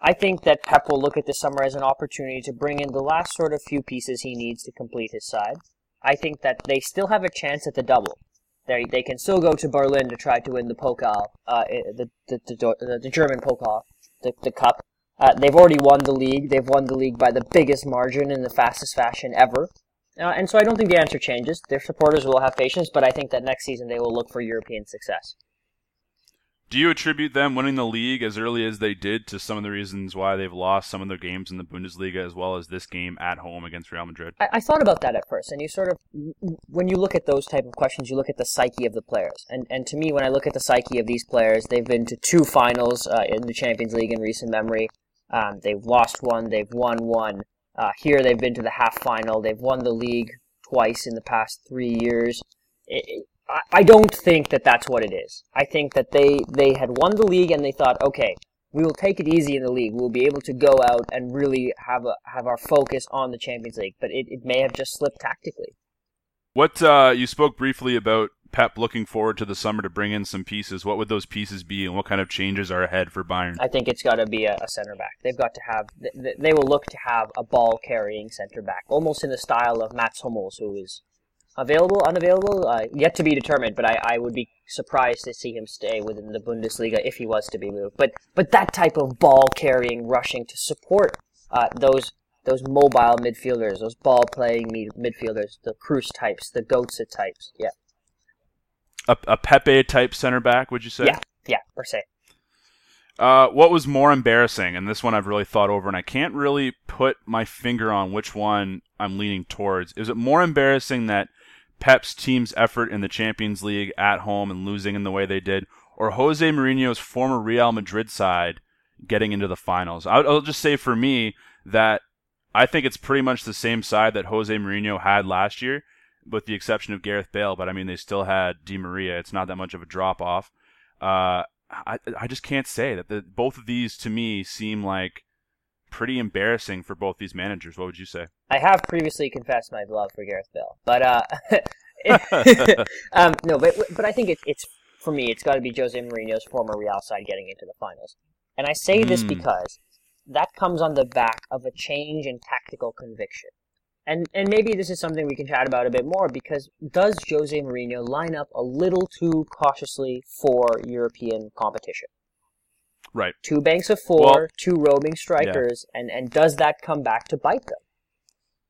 I think that Pep will look at this summer as an opportunity to bring in the last sort of few pieces he needs to complete his side. I think that they still have a chance at the double. They, they can still go to Berlin to try to win the Pokal, uh, the, the, the, the German Pokal, the, the cup. Uh, they've already won the league. They've won the league by the biggest margin in the fastest fashion ever. Uh, and so I don't think the answer changes. Their supporters will have patience, but I think that next season they will look for European success. Do you attribute them winning the league as early as they did to some of the reasons why they've lost some of their games in the Bundesliga as well as this game at home against Real Madrid? I, I, thought about that at first, and you sort of, when you look at those type of questions, you look at the psyche of the players. And and to me, when I look at the psyche of these players, they've been to two finals uh, in the Champions League in recent memory. Um, they've lost one, they've won one. Uh, here they've been to the half final. They've won the league twice in the past three years. It, I don't think that that's what it is. I think that they, they had won the league and they thought, okay, we will take it easy in the league. We'll be able to go out and really have a, have our focus on the Champions League. But it, it may have just slipped tactically. What uh, you spoke briefly about Pep looking forward to the summer to bring in some pieces. What would those pieces be, and what kind of changes are ahead for Bayern? I think it's got to be a, a center back. They've got to have. They will look to have a ball carrying center back, almost in the style of Mats Hummels, who is Available, unavailable, uh, yet to be determined. But I, I would be surprised to see him stay within the Bundesliga if he was to be moved. But but that type of ball carrying, rushing to support uh, those those mobile midfielders, those ball playing midfielders, the Kroos types, the Götze types. Yeah. A, a Pepe type center back, would you say? Yeah, yeah, per se. Uh, what was more embarrassing, and this one I've really thought over, and I can't really put my finger on which one I'm leaning towards. Is it more embarrassing that Pep's team's effort in the Champions League at home and losing in the way they did, or Jose Mourinho's former Real Madrid side getting into the finals. I'll just say for me that I think it's pretty much the same side that Jose Mourinho had last year, with the exception of Gareth Bale. But I mean, they still had Di Maria. It's not that much of a drop off. Uh, I I just can't say that the, both of these to me seem like pretty embarrassing for both these managers. What would you say? I have previously confessed my love for Gareth Bale, but uh, um, no, but but I think it, it's for me, it's got to be Jose Mourinho's former Real side getting into the finals, and I say this mm. because that comes on the back of a change in tactical conviction. And and maybe this is something we can chat about a bit more because does Jose Mourinho line up a little too cautiously for European competition? Right. Two banks of four, well, two roaming strikers, yeah. and, and does that come back to bite them?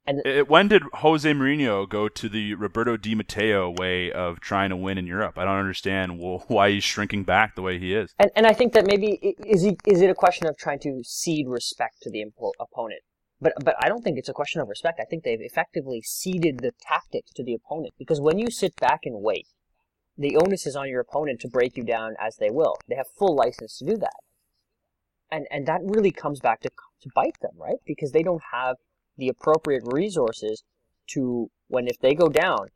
And it, when did Jose Mourinho go to the Roberto Di Matteo way of trying to win in Europe? I don't understand why he's shrinking back the way he is. And and I think that maybe is he is it a question of trying to cede respect to the impo- opponent? But but I don't think it's a question of respect. I think they've effectively ceded the tactics to the opponent because when you sit back and wait, the onus is on your opponent to break you down as they will. They have full license to do that and and that really comes back to to bite them, right? Because they don't have the appropriate resources to when if they go down,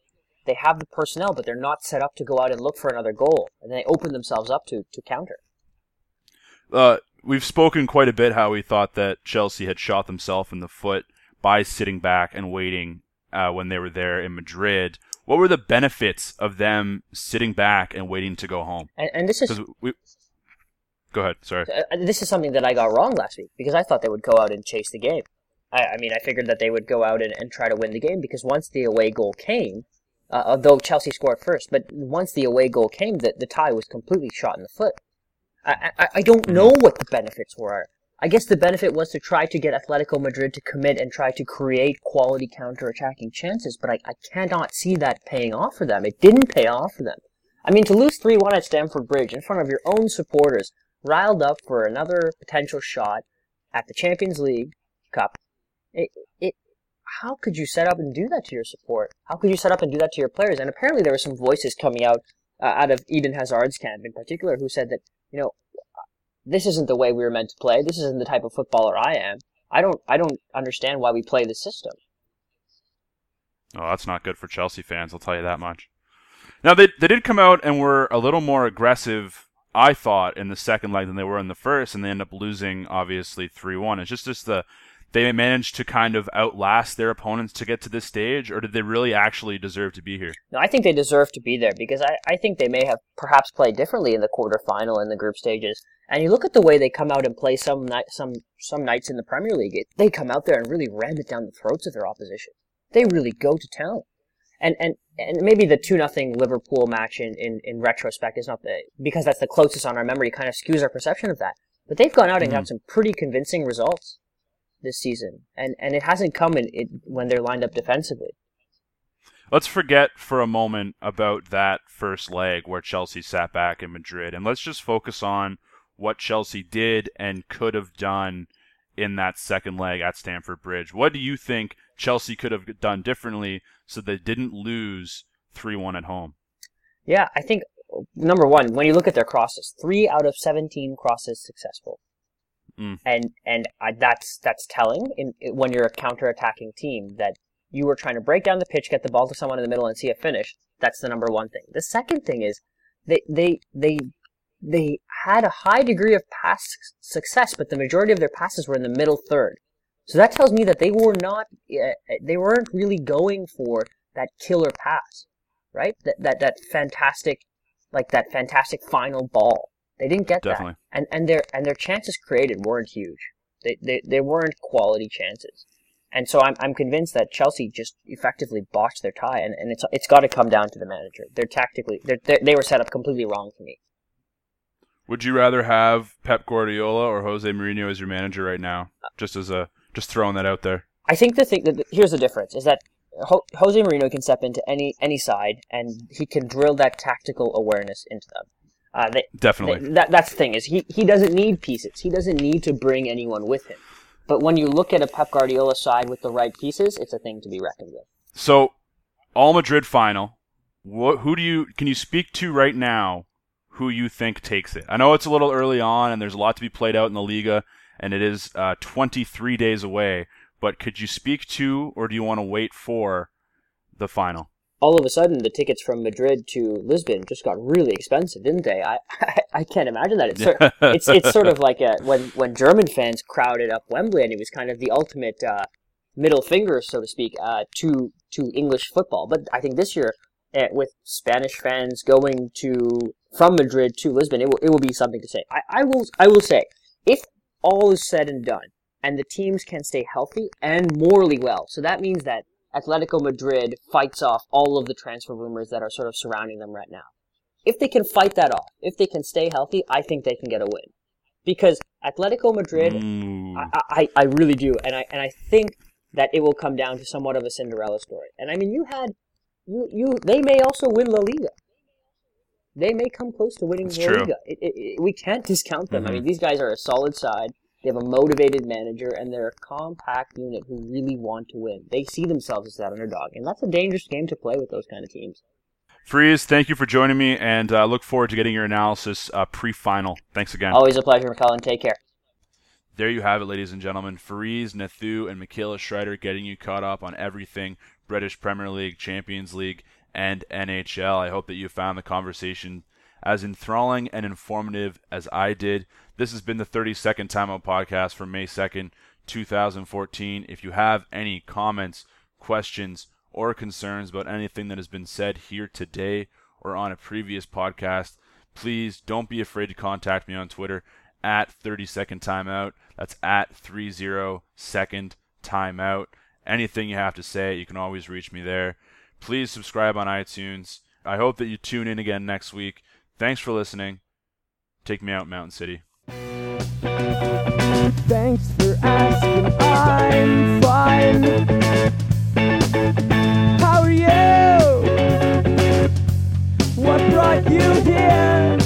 they have the personnel, but they're not set up to go out and look for another goal, and they open themselves up to to counter. Uh, we've spoken quite a bit how we thought that Chelsea had shot themselves in the foot by sitting back and waiting uh, when they were there in Madrid. What were the benefits of them sitting back and waiting to go home? And, and this is we, go ahead. Sorry. Uh, this is something that I got wrong last week because I thought they would go out and chase the game. I, I mean, I figured that they would go out and, and try to win the game because once the away goal came, uh, although Chelsea scored first, but once the away goal came, the, the tie was completely shot in the foot. I, I, I don't know mm-hmm. what the benefits were. I guess the benefit was to try to get Atletico Madrid to commit and try to create quality counter-attacking chances, but I, I cannot see that paying off for them. It didn't pay off for them. I mean, to lose 3-1 at Stamford Bridge in front of your own supporters, riled up for another potential shot at the Champions League Cup, it, it, how could you set up and do that to your support? How could you set up and do that to your players? And apparently there were some voices coming out uh, out of Eden Hazard's camp in particular who said that, you know, this isn't the way we were meant to play. This isn't the type of footballer I am. I don't I don't understand why we play the system. Oh, that's not good for Chelsea fans, I'll tell you that much. Now they they did come out and were a little more aggressive, I thought, in the second leg than they were in the first, and they end up losing obviously three one. It's just just the they managed to kind of outlast their opponents to get to this stage, or did they really actually deserve to be here? No, I think they deserve to be there because I, I think they may have perhaps played differently in the quarterfinal and the group stages. And you look at the way they come out and play some night, some some nights in the Premier League. They come out there and really ram it down the throats of their opposition. They really go to town. And and and maybe the two nothing Liverpool match in, in, in retrospect is not the because that's the closest on our memory kind of skews our perception of that. But they've gone out and mm-hmm. got some pretty convincing results this season, and and it hasn't come in it, when they're lined up defensively. Let's forget for a moment about that first leg where Chelsea sat back in Madrid, and let's just focus on what Chelsea did and could have done in that second leg at Stamford Bridge. What do you think Chelsea could have done differently so they didn't lose 3 1 at home? Yeah, I think number one, when you look at their crosses, three out of 17 crosses successful. Mm. And and I, that's that's telling in, in, when you're a counter-attacking team that you were trying to break down the pitch, get the ball to someone in the middle, and see a finish. That's the number one thing. The second thing is they they they they had a high degree of pass success, but the majority of their passes were in the middle third. So that tells me that they were not uh, they weren't really going for that killer pass, right? That that that fantastic like that fantastic final ball. They didn't get Definitely. that, and and their and their chances created weren't huge. They they, they weren't quality chances, and so I'm I'm convinced that Chelsea just effectively botched their tie, and, and it's it's got to come down to the manager. They're tactically they're, they're, they were set up completely wrong for me. Would you rather have Pep Guardiola or Jose Mourinho as your manager right now? Just as a just throwing that out there. I think the thing that here's the difference is that Jose Mourinho can step into any any side and he can drill that tactical awareness into them. Uh, they, Definitely. They, that, that's the thing is he, he doesn't need pieces. He doesn't need to bring anyone with him. But when you look at a Pep Guardiola side with the right pieces, it's a thing to be reckoned with. So, all Madrid final. What, who do you can you speak to right now? Who you think takes it? I know it's a little early on, and there's a lot to be played out in the Liga, and it is uh, 23 days away. But could you speak to, or do you want to wait for the final? all of a sudden the tickets from Madrid to Lisbon just got really expensive, didn't they? I I, I can't imagine that. It's sort, it's it's sort of like a, when when German fans crowded up Wembley, and it was kind of the ultimate uh, middle finger, so to speak, uh, to to English football. But I think this year, uh, with Spanish fans going to from Madrid to Lisbon, it will it will be something to say. I, I will I will say if all is said and done, and the teams can stay healthy and morally well, so that means that Atletico Madrid fights off all of the transfer rumors that are sort of surrounding them right now. If they can fight that off, if they can stay healthy, I think they can get a win. Because Atletico Madrid, mm. I, I, I really do, and I and I think that it will come down to somewhat of a Cinderella story. And I mean, you had you you they may also win La Liga. They may come close to winning it's La true. Liga. It, it, it, we can't discount them. Mm-hmm. I mean, these guys are a solid side. They have a motivated manager, and they're a compact unit who really want to win. They see themselves as that underdog, and that's a dangerous game to play with those kind of teams. Fariz, thank you for joining me, and uh, look forward to getting your analysis uh, pre-final. Thanks again. Always a pleasure, McCullen. Take care. There you have it, ladies and gentlemen. Fariz, Nathoo, and Michaela Schreider getting you caught up on everything British Premier League, Champions League, and NHL. I hope that you found the conversation as enthralling and informative as I did. This has been the 32nd Time Out podcast for May 2nd, 2014. If you have any comments, questions, or concerns about anything that has been said here today or on a previous podcast, please don't be afraid to contact me on Twitter at 30 second timeout. That's at 30 second timeout. Anything you have to say, you can always reach me there. Please subscribe on iTunes. I hope that you tune in again next week. Thanks for listening. Take me out, Mountain City. Thanks for asking. I'm fine. How are you? What brought you here?